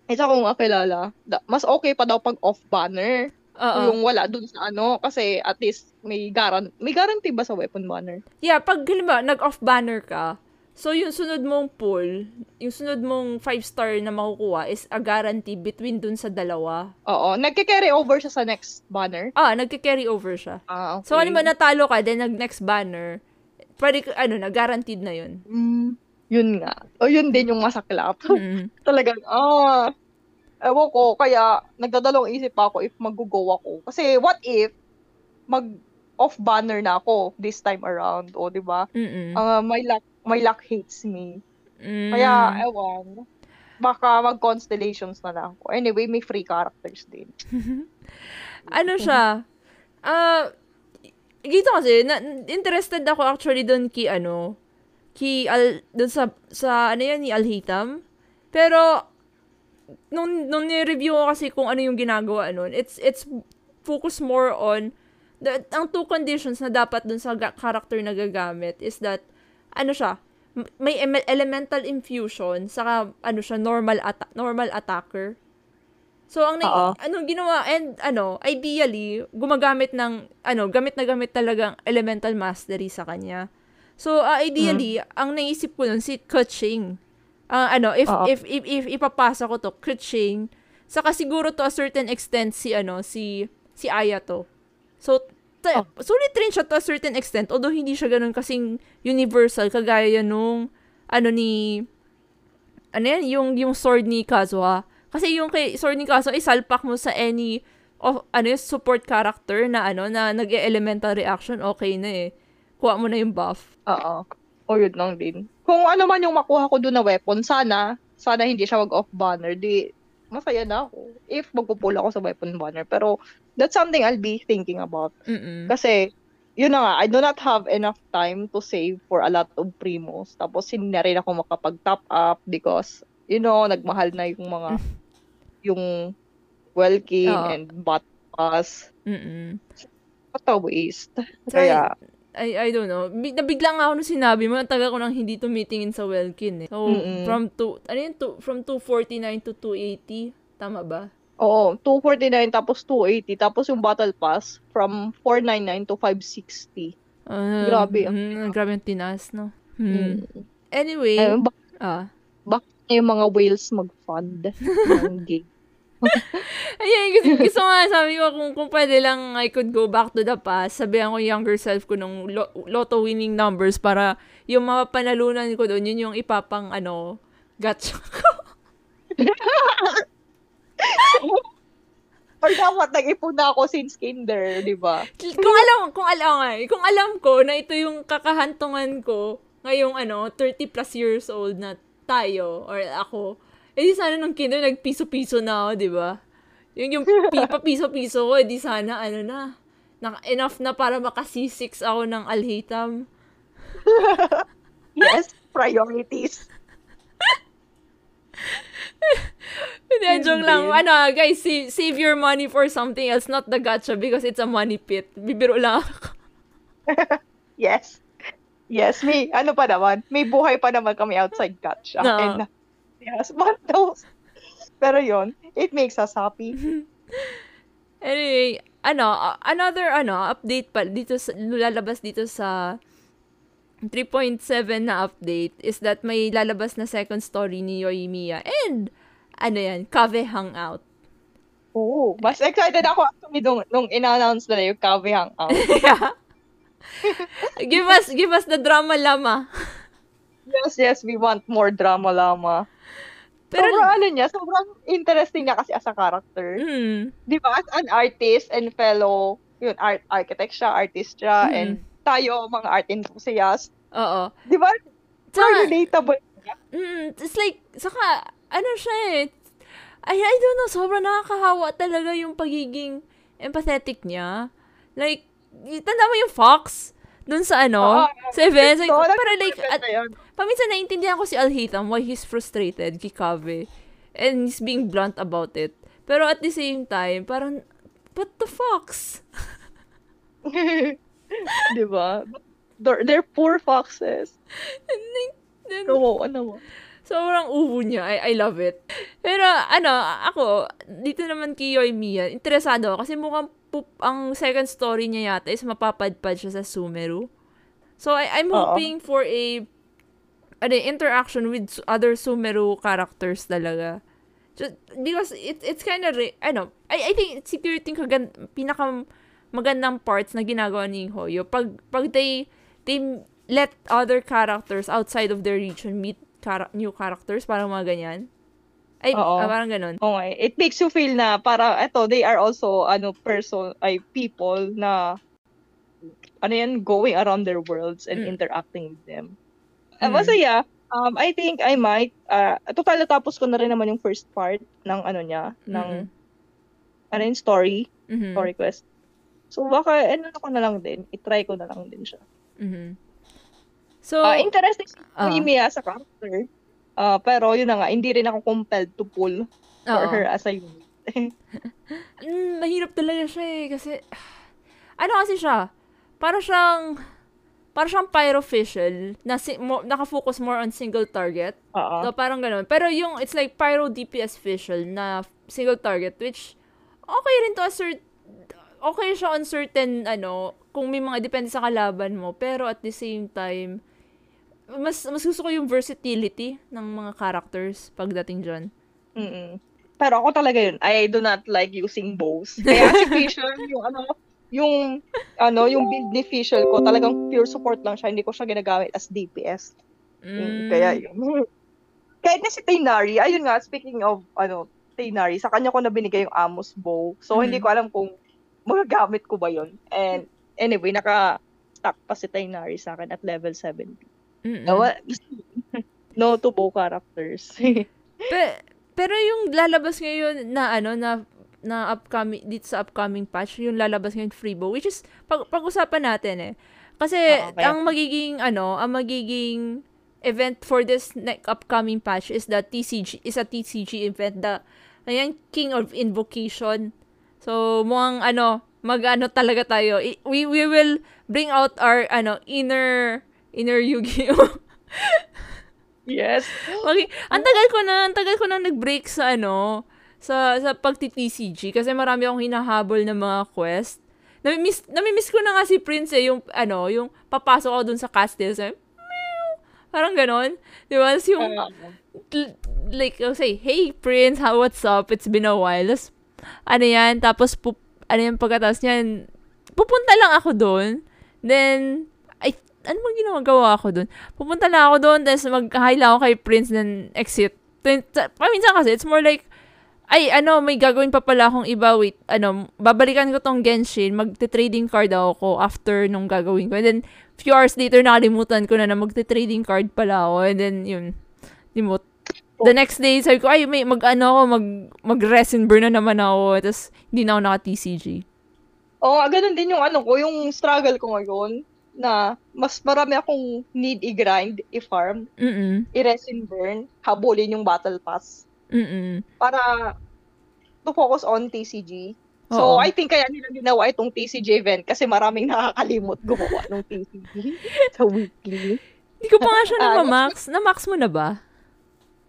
isa kong kakilala, da- mas okay pa daw pag off-banner. Oo. Yung wala dun sa ano, kasi at least may garan may guarantee ba sa weapon banner? Yeah, pag halimbawa, nag-off banner ka, so yung sunod mong pull, yung sunod mong 5 star na makukuha is a guarantee between dun sa dalawa. Oo, nagke-carry over siya sa next banner. Ah, nagka-carry over siya. Ah, okay. So, ano ba natalo ka, then nag-next banner, pwede, ano na, guaranteed na yun. Mm, yun nga. O yun din yung masaklap. Mm. Talagang, ah, ewan ko, kaya nagdadalawang isip pa ako if mag-go ako. Kasi what if mag off banner na ako this time around, o di ba? Ah, my luck, my luck hates me. Mm. Kaya, ewan, baka mag-constellations na lang ako. Anyway, may free characters din. ano siya, ah, dito kasi, na, interested ako actually doon ki, ano, ki, al, doon sa, sa, ano yan, ni Alhitam. Pero, nung, nung ni-review ko kasi kung ano yung ginagawa nun, it's, it's focus more on, the, ang two conditions na dapat dun sa ga- character na gagamit is that, ano siya, may em- elemental infusion, saka, ano siya, normal, atta- normal attacker. So, ang nai- Oo. anong ginawa, and ano, ideally, gumagamit ng, ano, gamit na gamit talagang elemental mastery sa kanya. So, ah, ideally, ang naisip ko nun, si Kuching. Ah, ano, if, Oo. if, if, if, ipapasa ko to, Kuching, saka siguro to a certain extent si, ano, si, si Aya to. So, ta- Oh. sulit rin siya to a certain extent, although hindi siya ganun kasing universal, kagaya nung, ano ni, ano yan, yung, yung sword ni Kazuha. Kasi yung kay ni Kazuha, isalpak mo sa any, of, ano yung support character na, ano, na nag-elemental reaction, okay na eh. Kuha mo na yung buff. Oo. O yun lang din. Kung ano man yung makuha ko doon na weapon, sana, sana hindi siya wag off banner. Di, masaya na ako. If magpupula ako sa weapon banner. Pero, that's something I'll be thinking about. Mm-mm. Kasi, yun na nga, I do not have enough time to save for a lot of primos. Tapos, hindi na rin ako makapag-top up because, you know, nagmahal na yung mga, yung Welkin Oo. and bot Pass. Mm-mm. What a waste. So, Kaya, I, I don't know. Bi- nabigla nga ako nung sinabi mo, ang tagal ko nang hindi tumitingin sa Welkin eh. So, Mm-mm. from two, ano yun, two, from 249 to 280, tama ba? oo, 249 tapos 280. Tapos yung Battle Pass from 499 to 560. Ah, Grabe, mm, grabe ang tinas, no? Hmm. Mm. Anyway, Ayun, bak- ah. Yung mga whales mag-fund ng game. Ayun, gusto, gusto nga, sabi ko, kung, kung pwede lang, I could go back to the past. Sabihan ko younger self ko nung lo- lotto winning numbers para yung mga panalunan ko doon, yun yung ipapang, ano, gotcha ko. Or dapat nag-ipon na ako since kinder, di ba? kung alam, kung alam eh, kung alam ko na ito yung kakahantungan ko ngayong, ano, 30 plus years old na tayo, or ako, eh di sana nung kinder, nagpiso-piso na ako, di ba? Yung, yung pi- papiso-piso ko, eh di sana, ano na, na, enough na para makasisix ako ng alhitam. Yes, priorities. Hindi, joke lang. Ano, guys, save, save your money for something else, not the gacha because it's a money pit. Bibiro lang ako. Yes. Yes, may, ano pa naman, may buhay pa naman kami outside Gacha. No. And, uh, yes, but those, pero yon it makes us happy. Anyway, ano, another, ano, update pa, dito sa, lalabas dito sa 3.7 na update is that may lalabas na second story ni Yoimiya and, ano yan, Kave Hangout. Oo. Mas excited ako actually nung, nung in-announce na yung Kavi Hangout. give us, give us the drama lama. yes, yes, we want more drama lama. Pero, sobrang ano niya, sobrang interesting niya kasi as a character. mm, Di ba? As an artist and fellow, yun, art, architect siya, artist siya, Mm. and tayo, mga art enthusiasts. oo. Di ba? Very relatable. Mm, it's like, saka, ano siya eh, I, I don't know, sobrang nakakahawa talaga yung pagiging empathetic niya. Like, tanda mo yung Fox? Dun sa ano? Oo, sa events. Like, para like, at, paminsan naiintindihan ko si Alhitam why he's frustrated kay Kave. And he's being blunt about it. Pero at the same time, parang, but the Fox? Di ba? They're, they're poor foxes. Then, Oo, ano mo. Sobrang ubo niya. I, I love it. Pero, ano, ako, dito naman kay Yoy Mia, interesado ako kasi mukhang ang second story niya yata is mapapadpad siya sa Sumeru. So, I, I'm hoping for a ano, interaction with other Sumeru characters talaga. Just, because it, it's kind of, ano, I, I think siguro yung kagan, pinaka magandang parts na ginagawa ni Hoyo. Pag, pag they, they let other characters outside of their region meet chara- new characters, parang mga ganyan. Ay, Oo. ah, parang ganun. Okay. It makes you feel na para eto they are also ano person ay people na ano yan going around their worlds and Mm. interacting with them. Uh, Mm. masaya. Um, I think I might uh, total natapos ko na rin naman yung first part ng ano niya ng ano yung story, Mhm. story quest. So baka ano ko na lang din, i-try ko na lang din siya. Mhm. So, Ah, interesting si ah. Mia sa character. Ah, pero yun na nga, hindi rin ako compelled to pull for oo. her as a unit. Mm, mahirap talaga siya eh. Kasi, ano kasi siya? Para siyang, para siyang pyroficial na si, mo, nakafocus more on single target. Oo. So, parang ganun. Pero yung, it's like pyro DPS official na single target, which, okay rin to a cert, okay siya on certain, ano, kung may mga depende sa kalaban mo. Pero at the same time, mas, mas gusto ko yung versatility ng mga characters pagdating dyan. Mm-mm. Pero ako talaga yun, I do not like using bows. Kaya si Fischl, yung ano, yung, ano, yung build ni Fischl ko, talagang pure support lang siya. Hindi ko siya ginagamit as DPS. Mm, Mm. Kaya yun. Kahit na si Tainari, ayun nga, speaking of, ano, Tainari, sa kanya ko na binigay yung Amos bow. So, Mhm. hindi ko alam kung magagamit ko ba yun. And, anyway, naka-stack pa si Tainari sa akin at level 70. Mm-mm. No, no to bow characters. Pe- pero yung lalabas ngayon na ano na na upcoming dito sa upcoming patch, yung lalabas ngayon Freebo, which is pag pag-usapan natin eh. Kasi Oo, kaya- ang magiging ano, ang magiging event for this next upcoming patch is the TCG is a TCG event the ayan King of Invocation So, mukhang ano, mag-ano talaga tayo. I- we, we will bring out our, ano, inner, inner Yu-Gi-Oh! Yes. Okay. Ang tagal ko na, ang tagal ko na nag-break sa ano, sa sa pagti-TCG kasi marami akong hinahabol ng mga quest. Nami-miss, nami-miss ko na nga si Prince eh, yung ano, yung papasok ako dun sa castle, meow, parang ganon. Di ba? Tapos yung, l- like, I'll say, hey Prince, how, what's up? It's been a while. Tapos, ano yan, tapos, pup, ano yan, pagkatapos niyan, pupunta lang ako doon. Then, ano bang ginagawa ako doon? Pupunta lang ako doon, tapos mag-hi lang ako kay Prince, then exit. Then, sa- paminsan kasi, it's more like, ay, ano, may gagawin pa pala akong iba. Wait, ano, babalikan ko tong Genshin. Magte-trading card ako ko after nung gagawin ko. And then, few hours later, nakalimutan ko na na magte-trading card pala ako. And then, yun, limot. The next day, sabi ko, ay, may, mag-ano ako, mag, mag-rest and burn na naman ako. Tapos, hindi na ako naka-TCG. Oo, oh, ganun din yung ano ko, yung struggle ko ngayon na mas marami akong need i-grind, i-farm, Mm-mm. i-rest and burn, habulin yung battle pass Mm-mm. para to focus on TCG. Oo. So, I think kaya nila ginawa itong TCG event kasi maraming nakakalimot gumawa ng TCG sa weekly. Hindi ko pa nga siya Ah, na-max. Na-max mo na ba?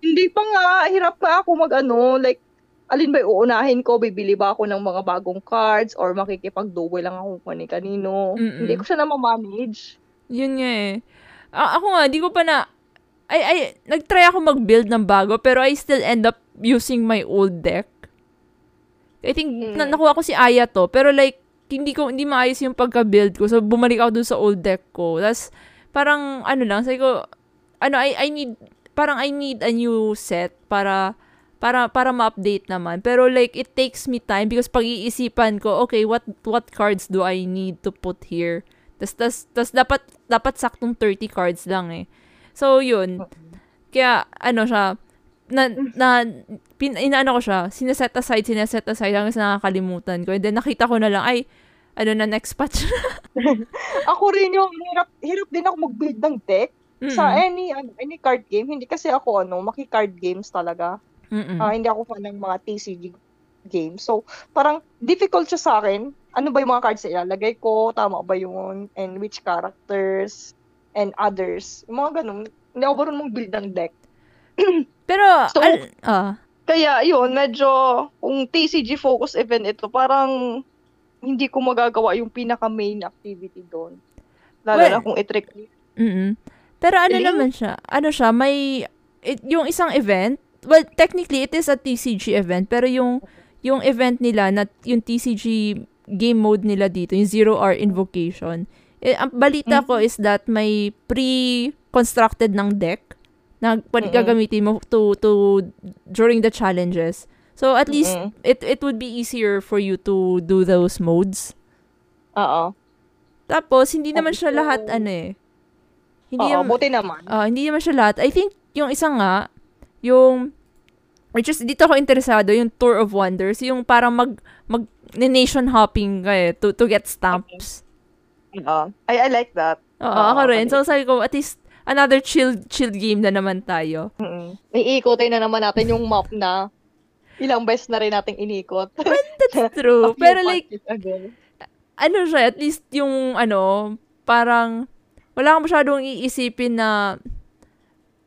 Hindi pa nga, hirap pa ako mag-ano, like, alin ba uunahin ko? Bibili ba ako ng mga bagong cards or makikipag-double lang ako kung kanino? Mm-mm. Hindi ko siya na ma-manage. Yun nga eh. A- ako nga, di ko pa na... Ay, ay, nag-try ako mag-build ng bago, pero I still end up using my old deck. I think, Mm. na- nakuha ko si Aya to, pero like, hindi ko, hindi maayos yung pagka-build ko. So, bumalik ako dun sa old deck ko. Tapos, parang, ano lang, sabi ko, ano, I, I need, parang I need a new set para, para, para ma-update naman. Pero like, it takes me time because pag-iisipan ko, okay, what, what cards do I need to put here? Tas, tas, tas dapat, dapat saktong 30 cards lang eh. So, yun. Kaya, ano siya, na, na, pin, inaano ko siya, sineset aside, sineset aside hanggang sa nakakalimutan ko. And then, nakita ko na lang, ay, ano na, next patch na. Ako rin yung hirap, hirap din ako mag-build ng deck sa Mm-mm. any ano, any card game. Hindi kasi ako ano, maki-card games talaga. Mm-mm. Ah, hindi ako fan ng mga TCG games. So, parang difficult siya sa akin. Ano ba yung mga cards na ilalagay ko? Tama ba yun? And which characters? And others? Yung mga ganun. Hindi ako marunong mag-build ng deck. Pero, So, al- ah, Kaya yun, medyo kung TCG focus event ito, parang hindi ko magagawa yung pinaka-main activity doon. Lalo Well, na kung i-trick. mm Pero ano Galing. naman siya, ano siya, may, it, yung isang event, well, technically, it is a TCG event, pero yung, yung event nila, na, yung TCG game mode nila dito, yung Zero Hour Invocation, eh, ang balita ko is that may pre-constructed ng deck na gagamitin mo to, to, during the challenges. So, at least, Mm-mm. it, it would be easier for you to do those modes. Oo. Tapos, hindi naman siya lahat, ano eh. Hindi Oo, naman, buti naman. ah, hindi naman siya lahat. I think, yung isa nga, yung, which is, dito ako interesado, yung Tour of Wonders, yung parang mag, mag, nation hopping ka eh, to, to get stamps. Oo. I, I like that. Oo, Oo, ako rin. okay. So, sabi ko, at least, another chill, chill game na naman tayo. Mm-mm. Iikotin na naman natin yung map na ilang beses na rin nating inikot. That's true. Pero like, ano siya, at least yung, ano, parang, wala kang masyadong iisipin na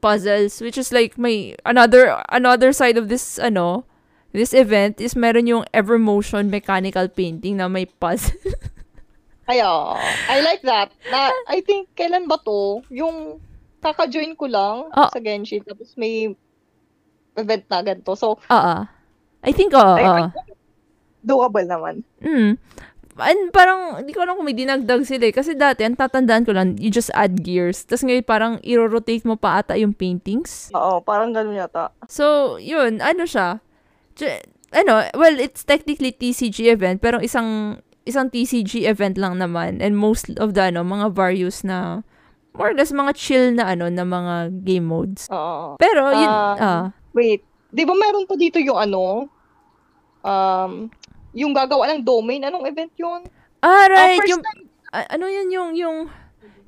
puzzles, which is like, may, another, another side of this, ano, this event is meron yung Evermotion mechanical painting na may puzzle. Ay, oo. I like that. Na, I think, kailan ba to? Yung kaka-join ko lang Ah. sa Genshin, tapos may event na ganito. So, Oo. I think, oo. I- oo. doable naman. Mm. And parang, hindi ko alam kung may dinagdag sila eh. Kasi dati, ang tatandaan ko lang, you just add gears. Tapos ngayon, parang, i-rotate mo pa ata yung paintings. Oo, parang ganun yata. So, yun, ano siya? Ano, well, it's technically TCG event, pero isang isang TCG event lang naman. And most of the, ano, mga various na, more or less, mga chill na, ano, na mga game modes. Oo. Pero, yun, Ah, ah, Wait, di ba meron pa dito yung ano? Um, yung gagawa ng domain, anong event yun? ah, right, first yung, ah, ano yun, yung, yung,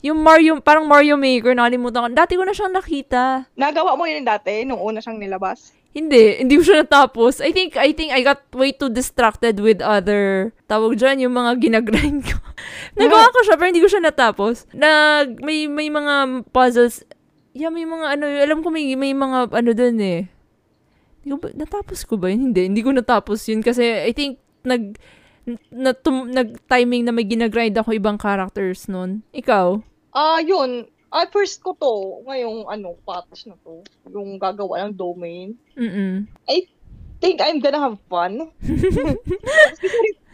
yung Mario, parang Mario Maker, nakalimutan ko. Dati ko na siyang nakita. Nagawa mo yun dati, nung una siyang nilabas? Hindi, hindi ko siya natapos. I think, I think I got way too distracted with other, tawag dyan, yung mga ginagrind ko. Nagawa ko siya, pero hindi ko siya natapos. Nag, may, may mga puzzles, yeah, may mga ano, alam ko may, may mga ano dun eh. Hindi ko ba, natapos ko ba yun? Hindi, hindi ko natapos yun kasi I think nag, na, tum, nag-timing na may ginagrind ako ibang characters nun. Ikaw? Ah, yun. Ah, first ko to, ngayong ano, patch na to, yung gagawa ng domain. Mm-mm. think I'm gonna have fun.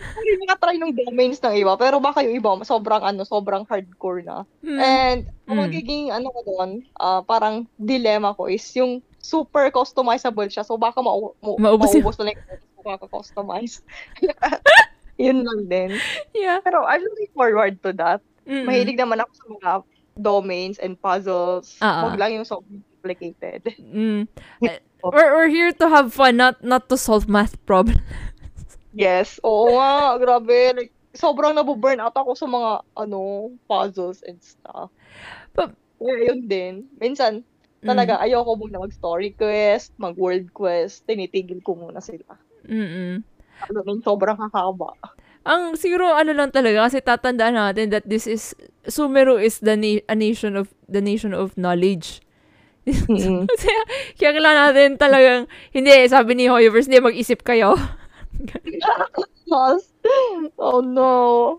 Hindi nakatry ng domains ng iba, pero baka yung iba, sobrang ano, sobrang hardcore na. Mm. And, ang Mm. magiging ano ko doon, ah, parang dilemma ko is yung super customizable siya. So, baka mau- mau- Maubos maubos na lang yung kaka-customize. Yun lang din. Yeah. Pero I'm looking forward to that. Mm-mm. Mahilig naman ako sa mga domains and puzzles. Ah. Huwag lang yung so complicated. Mm. Uh, we're, we're here to have fun, not not to solve math problems. Yes. Oo nga. Grabe. Like, sobrang nabuburn out ako sa mga, ano, puzzles and stuff. But- Kaya yun din. Minsan, talaga, ayoko muna mag-story quest, mag-world quest. Tinitigil ko muna sila. Mm-mm. Ano, yung sobrang kakaba. Ang siguro ano lang talaga kasi tatandaan natin that this is Sumeru is the na- a nation of the nation of knowledge. Mm. Kaya, kaya kailangan natin talagang, hindi, sabi ni Hoyoverse, hindi, mag-isip kayo. Oh no.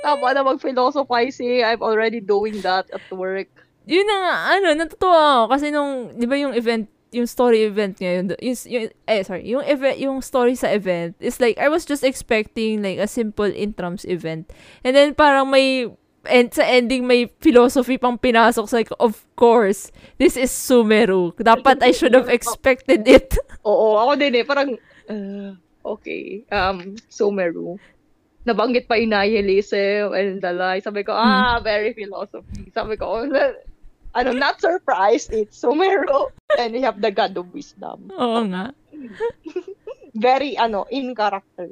Tama na mag-philosophizing. I'm already doing that at work. Yun na nga, ano, natutuwa ako. Kasi nung, di ba yung event, yung story event ngayon, yung, yung, eh, sorry, yung event, yung story sa event, is like, I was just expecting like a simple intrams event. And then parang may, and sa ending may philosophy pang pinasok. So like, of course, this is Sumeru. Dapat I should have expected it. Oo, ako din eh. Parang, uh, okay. Um, Sumeru. Nabanggit pa yung nihilism and the lie. Sabi ko, ah, very philosophy. Sabi ko, oh, ano, not surprised, it's Sumeru. And we have the God of Wisdom. Oo nga. Very, ano, in character.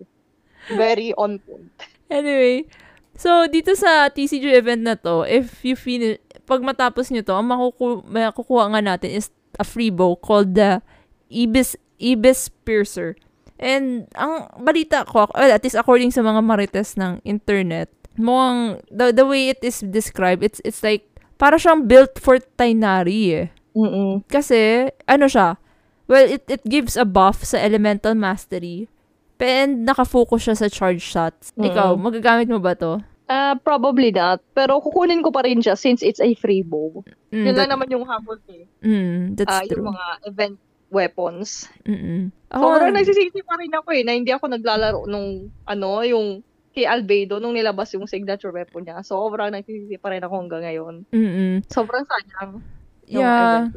Very on point. Anyway, so dito sa TCG event na to, if you finish, pag matapos nyo to, ang makuku- makukuha nga natin is a free bow called the Ibis, Ibis Piercer. And ang balita ko, well, at least according sa mga marites ng internet, mukhang, the, the way it is described, it's, it's like, para siyang built for Tainari eh. Mm-mm. Kasi, ano siya, well, it, it gives a buff sa elemental mastery. And nakafocus siya sa charge shots. Ikaw, Mm. magagamit mo ba to? Ah, probably not. Pero kukunin ko pa rin siya since it's a free bow. Mm, Yun that- lang naman yung habol eh. mm, that's Ah, true. yung mga event weapons. Mm-mm. Ako, Sobrang nagsisisi pa rin ako eh, na hindi ako naglalaro nung, ano, yung kay Albedo, nung nilabas yung signature weapon niya. So, sobrang nagsisisi pa rin ako hanggang ngayon. mm Sobrang sayang. yung Yeah.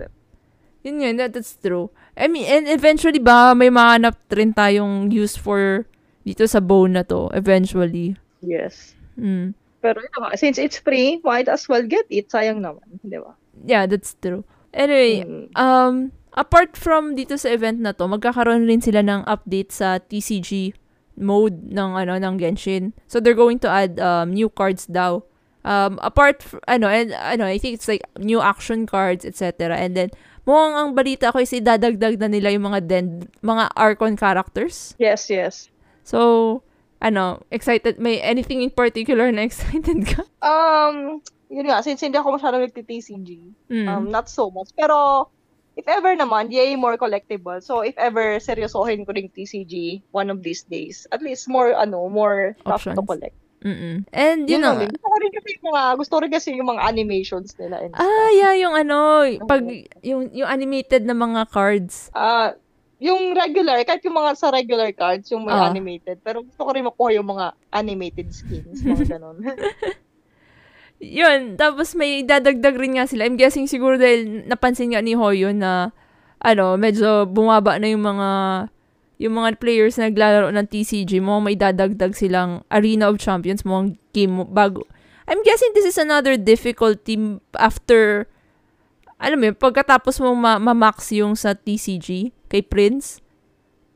Yun yun, that, that's true. I mean, and eventually ba, may mahanap rin tayong use for dito sa bow na to, eventually. Yes. Mm. Pero yun nga, since it's free, might as well get it. Sayang naman, di ba? Yeah, that's true. Anyway, Mm. um, apart from dito sa event na to, magkakaroon rin sila ng update sa TCG mode ng ano ng Genshin. So they're going to add um, new cards daw. Um, apart fr- ano and ano I think it's like new action cards etc. And then mukhang ang balita ko is idadagdag na nila yung mga den mga Archon characters. Yes, yes. So ano, excited may anything in particular na excited ka? Um, yun nga, since hindi ako masyadong nagti-TCG, Mm. um, not so much. Pero, if ever naman, yay, more collectible. So, if ever seryosohin ko rin TCG one of these days, at least more, ano, more stuff to Options. collect. Mm-mm. And Yun yun din. Gusto ko rin kasi yung mga, gusto rin kasi yung mga animations nila and Ah, stuff. yeah, yung ano, pag yung yung animated na mga cards. Ah, yung regular, kahit yung mga sa regular cards, yung may Ah. animated. Pero gusto ko rin makuha yung mga animated skins, mga ganon. Yun, tapos may dadagdag rin nga sila. I'm guessing siguro dahil napansin nga ni Hoyo na ano, medyo bumaba na yung mga yung mga players na naglalaro ng TCG mo, may dadagdag silang Arena of Champions mo game mo bago. I'm guessing this is another difficulty after alam mo yun, pagkatapos mo ma- ma-max yung sa TCG kay Prince.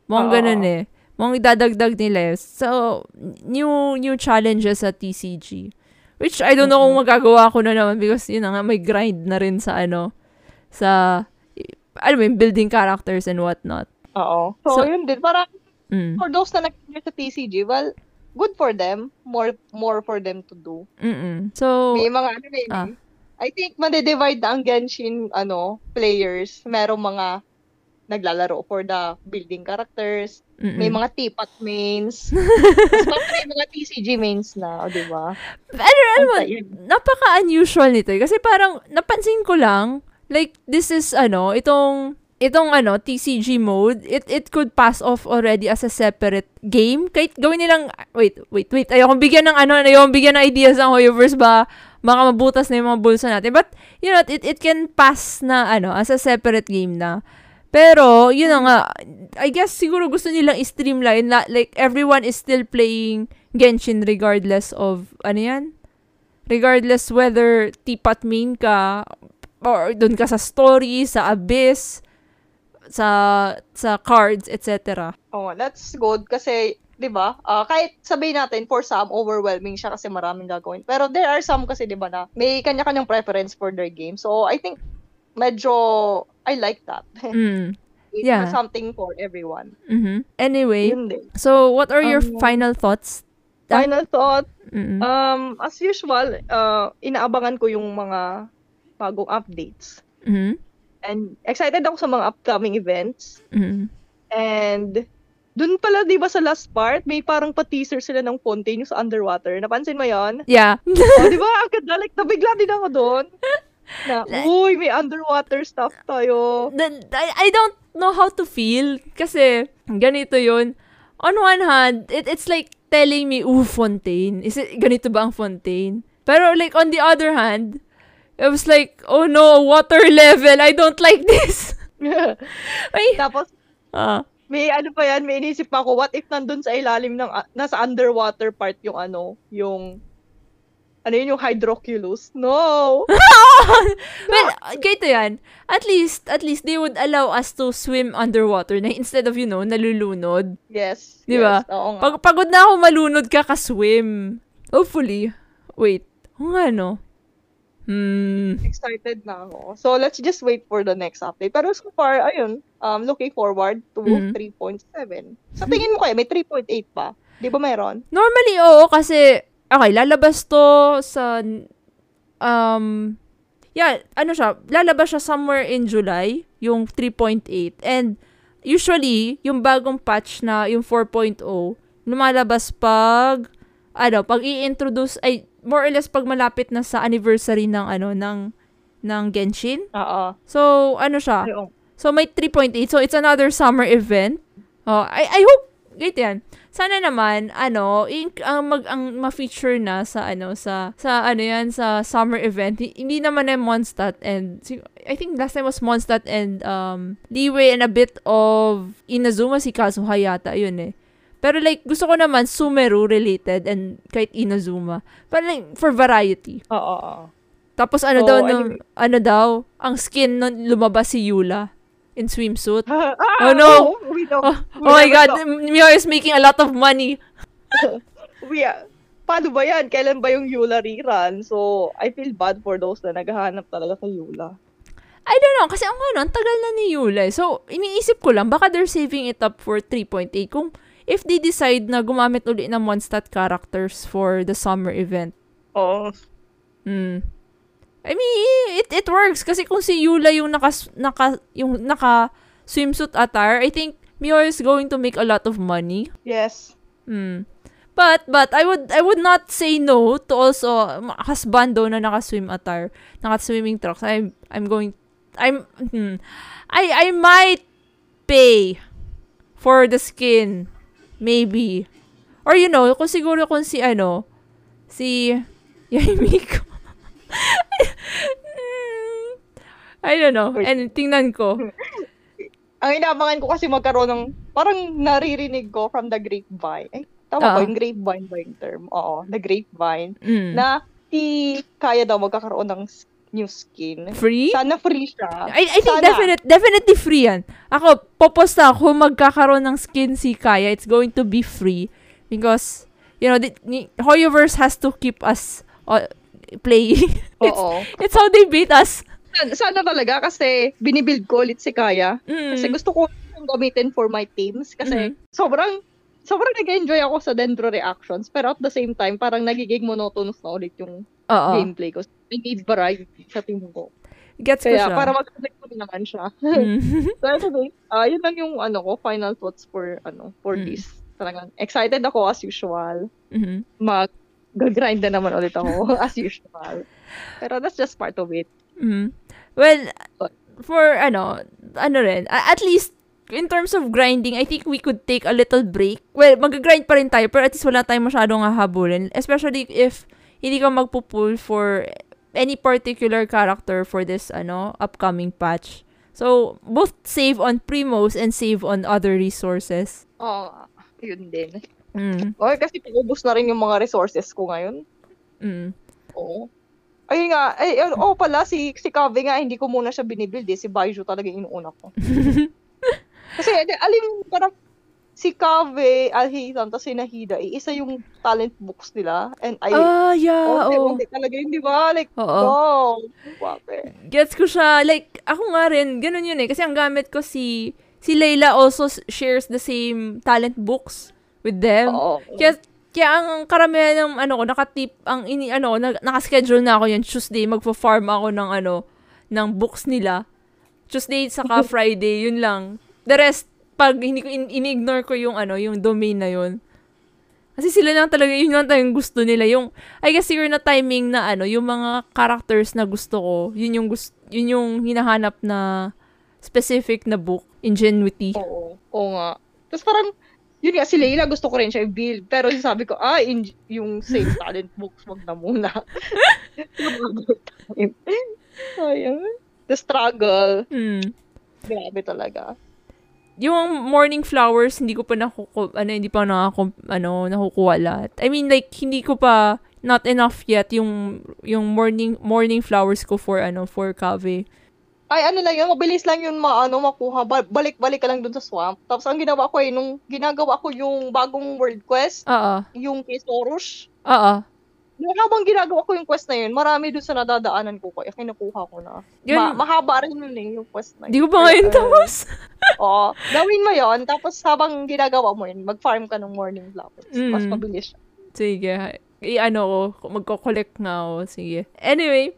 Mukhang Oo. ganun eh. Mukhang idadagdag nila eh. So, new new challenges sa TCG. Which I don't know kung magagawa ko na naman because yun na nga may grind na rin sa ano sa alam mo building characters and whatnot. Oo. So, So- yun din. Parang, Mm. for those na nag sa TCG, well, good for them. More more for them to do. Mm-mm. So, May mga ano rin. Ah. I think mande-divide na ang Genshin ano, players. Merong mga naglalaro for the building characters. Mm-mm. May mga teapot mains. Tapos may mga TCG mains na, o di ba? ano, ano yun. napaka-unusual nito eh. Kasi parang, napansin ko lang, like, this is, ano, itong, itong, ano, TCG mode, it, it could pass off already as a separate game. Kahit gawin nilang, wait, wait, wait, ayokong bigyan ng, ano, ayokong bigyan ng ideas ang Hoyoverse ba, baka mabutas na yung mga bulsa natin. But, you know, it, it can pass na, ano, as a separate game na. Pero, yun na nga, I guess siguro gusto nilang i-streamline na, like, everyone is still playing Genshin regardless of, ano yan? Regardless whether teapot main ka, or dun ka sa story, sa abyss, sa sa cards, etc. Oh, that's good kasi 'di ba? ah, kahit sabihin natin for some overwhelming siya kasi maraming gagawin. Pero there are some kasi 'di ba na may kanya-kanyang preference for their game. So I think medyo I like that. Mm. Yeah. something for everyone. mhm Anyway, so what are your Um, final thoughts? Ah. Final thought, Mm-mm. um as usual, uh, inaabangan ko yung mga bagong updates. Mhm. And excited ako sa mga upcoming events. Mhm. And dun pala 'di ba sa last part, may parang pa-teaser sila ng Fontaine sa underwater. Napansin mo 'yon? Yeah. oh, di ba? Ang ganda. Like, nabigla din ako doon. Na, uy, may underwater stuff tayo. I, I don't know how to feel kasi ganito yun. On one hand, it, it's like telling me, ooh, Fontaine. Is it, ganito ba ang Fontaine? Pero like on the other hand, it was like, oh no, water level. I don't like this. Ay, Tapos, ah, may ano pa yan, may inisip pa ako, what if nandun sa ilalim ng, nasa underwater part yung ano, yung, ano yun, yung hydroculus? No! well, ganito yan. At least, at least they would allow us to swim underwater na instead of, you know, nalulunod. Yes. Di ba? Yes, oo nga. Pag, pagod na ako malunod ka ka-swim. Hopefully. Wait. O nga, no? Hmm. Excited na ako. So, let's just wait for the next update. Pero so far, ayun, um, looking forward to Mhm. 3.7. Sa tingin mo kaya, may 3.8 pa? Di ba mayroon? Normally, oo, kasi, okay, lalabas to sa, um, yeah, ano siya, lalabas siya somewhere in July, yung 3.8. And, usually, yung bagong patch na, yung 4.0, lumalabas pag, ano, pag i-introduce, ay, more or less pag malapit na sa anniversary ng, ano, ng, ng Genshin. Oo. So, ano siya, Ayun. So, may 3.8. So, it's another summer event. Oh, I, I hope, ganito yan. Sana naman, ano, yung, ang mag, ang ma-feature na sa, ano, sa, sa, ano yan, sa summer event, hi- hindi naman na Mondstadt and, I think last time was Mondstadt and, um, Liwei and a bit of Inazuma, si Kazuha yata, yun eh. Pero like, gusto ko naman Sumeru related and kahit Inazuma. Pero like, for variety. Oo, oo. Tapos ano So, daw, nung, ano daw, ang skin nun lumabas si Yula in swimsuit. ah, Oh, no. We don't, Oh, we oh my god, Mio is making a lot of money. We, ah, paano ba yan? Kailan ba yung Yula rerun? So, I feel bad for those na naghahanap talaga kay Yula. I don't know, kasi ang ano, ang tagal na ni Yula. eh. So, iniisip ko lang, baka they're saving it up for 3.8. Kung if they decide na gumamit uli ng Mondstadt characters for the summer event. Oo. Hmm. I mean, it it works kasi kung si Yula yung naka naka yung naka swimsuit attire, I think Mio is going to make a lot of money. Yes. Hmm. But but I would I would not say no to also husbando na naka-swim attire, naka-swimming trunks. I'm I'm going I'm hmm, I I might pay for the skin maybe. Or you know, kung siguro kung si ano si Yaimiko. I don't know. And tingnan ko. Ang inaabangan ko kasi magkaroon ng, parang naririnig ko from the grapevine. Eh, tama ba yung grapevine ba yung term? Oo, the grapevine. Mm. Na si Kaya daw magkakaroon ng new skin. Free? Sana free siya. I, I think Sana. definite, definitely free yan. Ako, popost na ako magkakaroon ng skin si Kaya. It's going to be free. Because, you know, the, ni, Hoyoverse has to keep us uh, playing. it's, Oo. it's how they beat us. sana talaga kasi binibuild ko ulit si Kaya. Mm. Kasi gusto ko siyang gamitin for my teams kasi Mhm. sobrang sobrang nag-enjoy ako sa Dendro reactions pero at the same time parang nagiging monotonous na ulit yung Oo. gameplay ko. I need variety sa team ko. Gets ko Kaya siya. para mag-connect ko naman siya. Mm. so anyway, ah yun lang yung ano ko, final thoughts for ano for Mm. this. Talagang excited ako as usual. Mhm. Mag grind na naman ulit ako as usual. Pero that's just part of it. Mhm. Well, for ano, ano rin, at least in terms of grinding, I think we could take a little break. Well, mag-grind pa rin tayo, pero at least wala tayong masyadong hahabulin. Especially if hindi ka magpo-pull for any particular character for this ano upcoming patch. So, both save on primos and save on other resources. Oo, yun din. Mm. Okay, kasi paubos na rin yung mga resources ko ngayon. Mm. Oo. Ayun nga, ay, oh pala, si, si Kave nga, hindi ko muna siya binibuild eh. Si Baiju talaga yung inuuna ko. Kasi, di- alim, parang, si Kave, Alhitan, tapos si Nahida, eh, isa yung talent books nila. And I, Ah, yeah. oo. onti talaga yun, di ba? Like, Oo. wow, guwape. Gets ko siya. Like, ako nga rin, ganun yun eh. Kasi ang gamit ko si, si Layla also shares the same talent books with them. Oo. Kaya, kaya ang karamihan ng ano ko, nakatip, ang ini, ano, na, nakaschedule na ako yun, Tuesday, magpa-farm ako ng ano, ng books nila. Tuesday saka Friday, yun lang. The rest, pag hindi ko, in, ini-ignore ko yung ano, yung domain na yun. Kasi sila lang talaga, yun lang talagang gusto nila. Yung, I guess siguro na timing na ano, yung mga characters na gusto ko, yun yung gusto, yun yung hinahanap na specific na book, Ingenuity. Oo. Oo nga. Tapos parang, yun nga, si Leila gusto ko rin siya i-build. Pero sabi ko, ah, in, yung same talent books, wag na muna. Ayun. The struggle. Hmm. Grabe talaga. yung morning flowers hindi ko pa nakuku ano hindi pa nakaku ano nakukuha lahat. I mean like hindi ko pa not enough yet yung yung morning morning flowers ko for ano for Cave. Ay, ano lang yun, mabilis lang yun maano, makuha. Ba- Balik-balik ka lang dun sa swamp. Tapos ang ginawa ko eh, nung ginagawa ko yung bagong world quest, Oo. yung kay Soros, Oo. yung habang ginagawa ko yung quest na yun, marami dun sa nadadaanan ko, kaya kinukuha ko na. Yun- Ma- mahaba rin yun eh, yung quest na yun. Hindi ko pa ngayon tapos. Oo. Gawin mo yon tapos habang ginagawa mo yun, mag-farm ka ng morning flowers. Mas Mm. mabilis siya. Sige. I-ano ko, magko-collect nga ako. Sige. Anyway,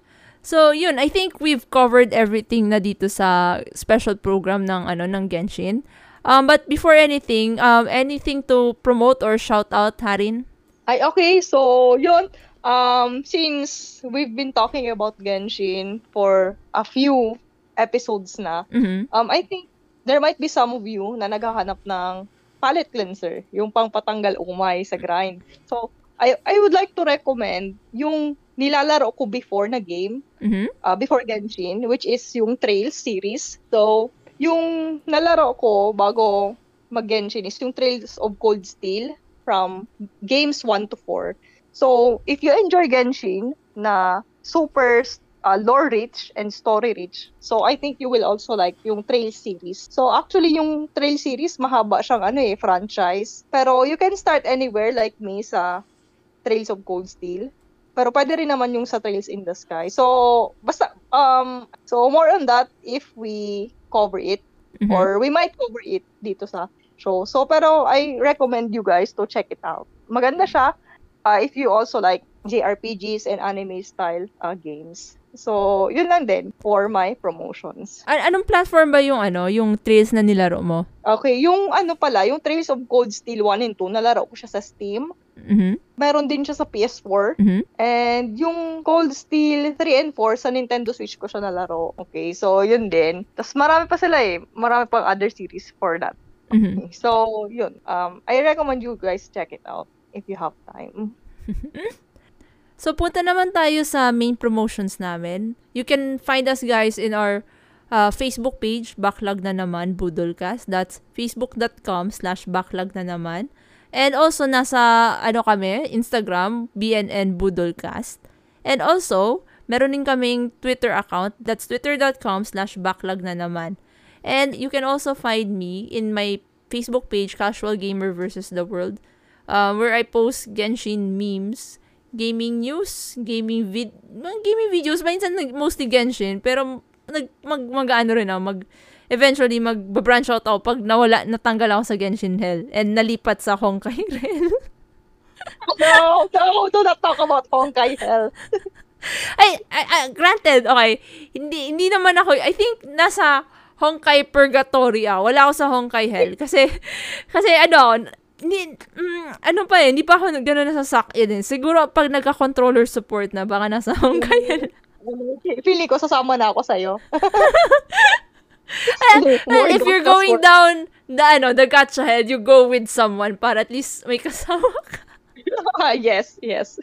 so yun, I think we've covered everything na dito sa special program ng ano ng Genshin. Um, but before anything, um, anything to promote or shout out, Harin? Ay, okay. So, yun. Um, since we've been talking about Genshin for a few episodes na, Mhm. um, I think there might be some of you na naghahanap ng palette cleanser, yung pangpatanggal umay sa grind. So, I, I would like to recommend yung nilalaro ko before na game, Mhm. uh, before Genshin, which is yung Trails series. So, yung nalaro ko bago mag-Genshin is yung Trails of Cold Steel from games 1 to 4. So, if you enjoy Genshin na super uh, lore rich and story rich, so I think you will also like yung Trails series. So, actually, yung Trails series, mahaba siyang ano eh, franchise. Pero you can start anywhere like me sa Trails of Cold Steel. Pero pwede rin naman yung sa Trails in the Sky. So, basta, um, so more on that if we cover it Mhm. or we might cover it dito sa show. So, pero I recommend you guys to check it out. Maganda siya uh, if you also like JRPGs and anime style uh, games. So, yun lang din for my promotions. An- anong platform ba yung ano, yung trails na nilaro mo? Okay, yung ano pala, yung Trails of Cold Steel 1 and 2, nalaro ko siya sa Steam. Mhm. Meron din siya sa PS4. Mhm. And yung Cold Steel 3 and 4 sa Nintendo Switch ko siya nalaro. Okay, so yun din. Tapos marami pa sila eh. Marami pang other series for that. Mhm. So, yun. Um, I recommend you guys check it out if you have time. So, punta naman tayo sa main promotions namin. You can find us guys in our uh, Facebook page, Backlog na naman, Budolcast. That's facebook.com slash backlog na naman. And also, nasa, ano kami, Instagram, BNN Budolcast. And also, meron din kaming Twitter account. That's twitter.com slash backlog na naman. And you can also find me in my Facebook page, Casual Gamer versus the World, uh, where I post Genshin memes, gaming news, gaming vid, gaming videos, minsan mostly Genshin, pero nag, mag, mag, ano rin ako, mag, eventually mag-branch out ako pag nawala, natanggal ako sa Genshin Hell and nalipat sa Honkai Rel. no, no, do not talk about Honkai Hell. ay, ay, ay, granted, okay, hindi, hindi naman ako, I think nasa Honkai Purgatory ako. Wala ako sa Honkai Hell. Kasi, kasi ano, hindi, mm, ano pa eh, hindi pa ako gano'n nasa suck in eh. Siguro pag nagka-controller support na, baka nasa Honkai Hell. Feeling ko sasama na ako sa'yo. Well, if you're going down the ano, the gacha head, you go with someone para at least may kasama ka. yes, yes.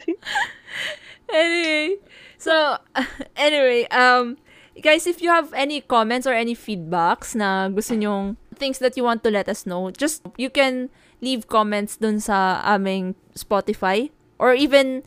anyway, so anyway, um guys, if you have any comments or any feedbacks na gusto nyong things that you want to let us know, just you can leave comments dun sa aming Spotify or even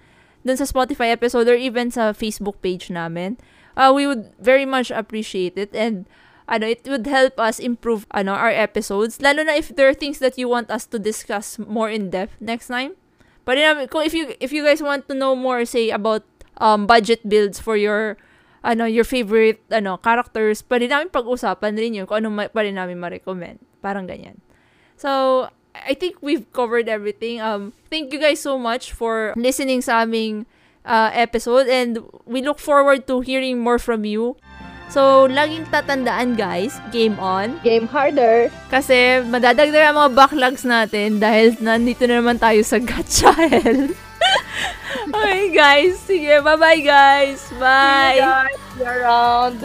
dun sa Spotify episode or even sa Facebook page namin. Uh, we would very much appreciate it and ano, it would help us improve ano, our episodes. Lalo na if there are things that you want us to discuss more in depth next time. But kung if you if you guys want to know more say about um budget builds for your ano your favorite ano characters, pwede namin pag-usapan rin yun kung ano ma- pwede namin ma-recommend. Parang ganyan. So, I think we've covered everything. Um, thank you guys so much for listening sa aming uh, episode and we look forward to hearing more from you. So, laging tatandaan guys, game on. Game harder. Kasi madadagdag ang mga backlogs natin dahil nandito na naman tayo sa Gacha Hell. okay guys, sige, bye-bye guys. Bye. See you guys. See you around.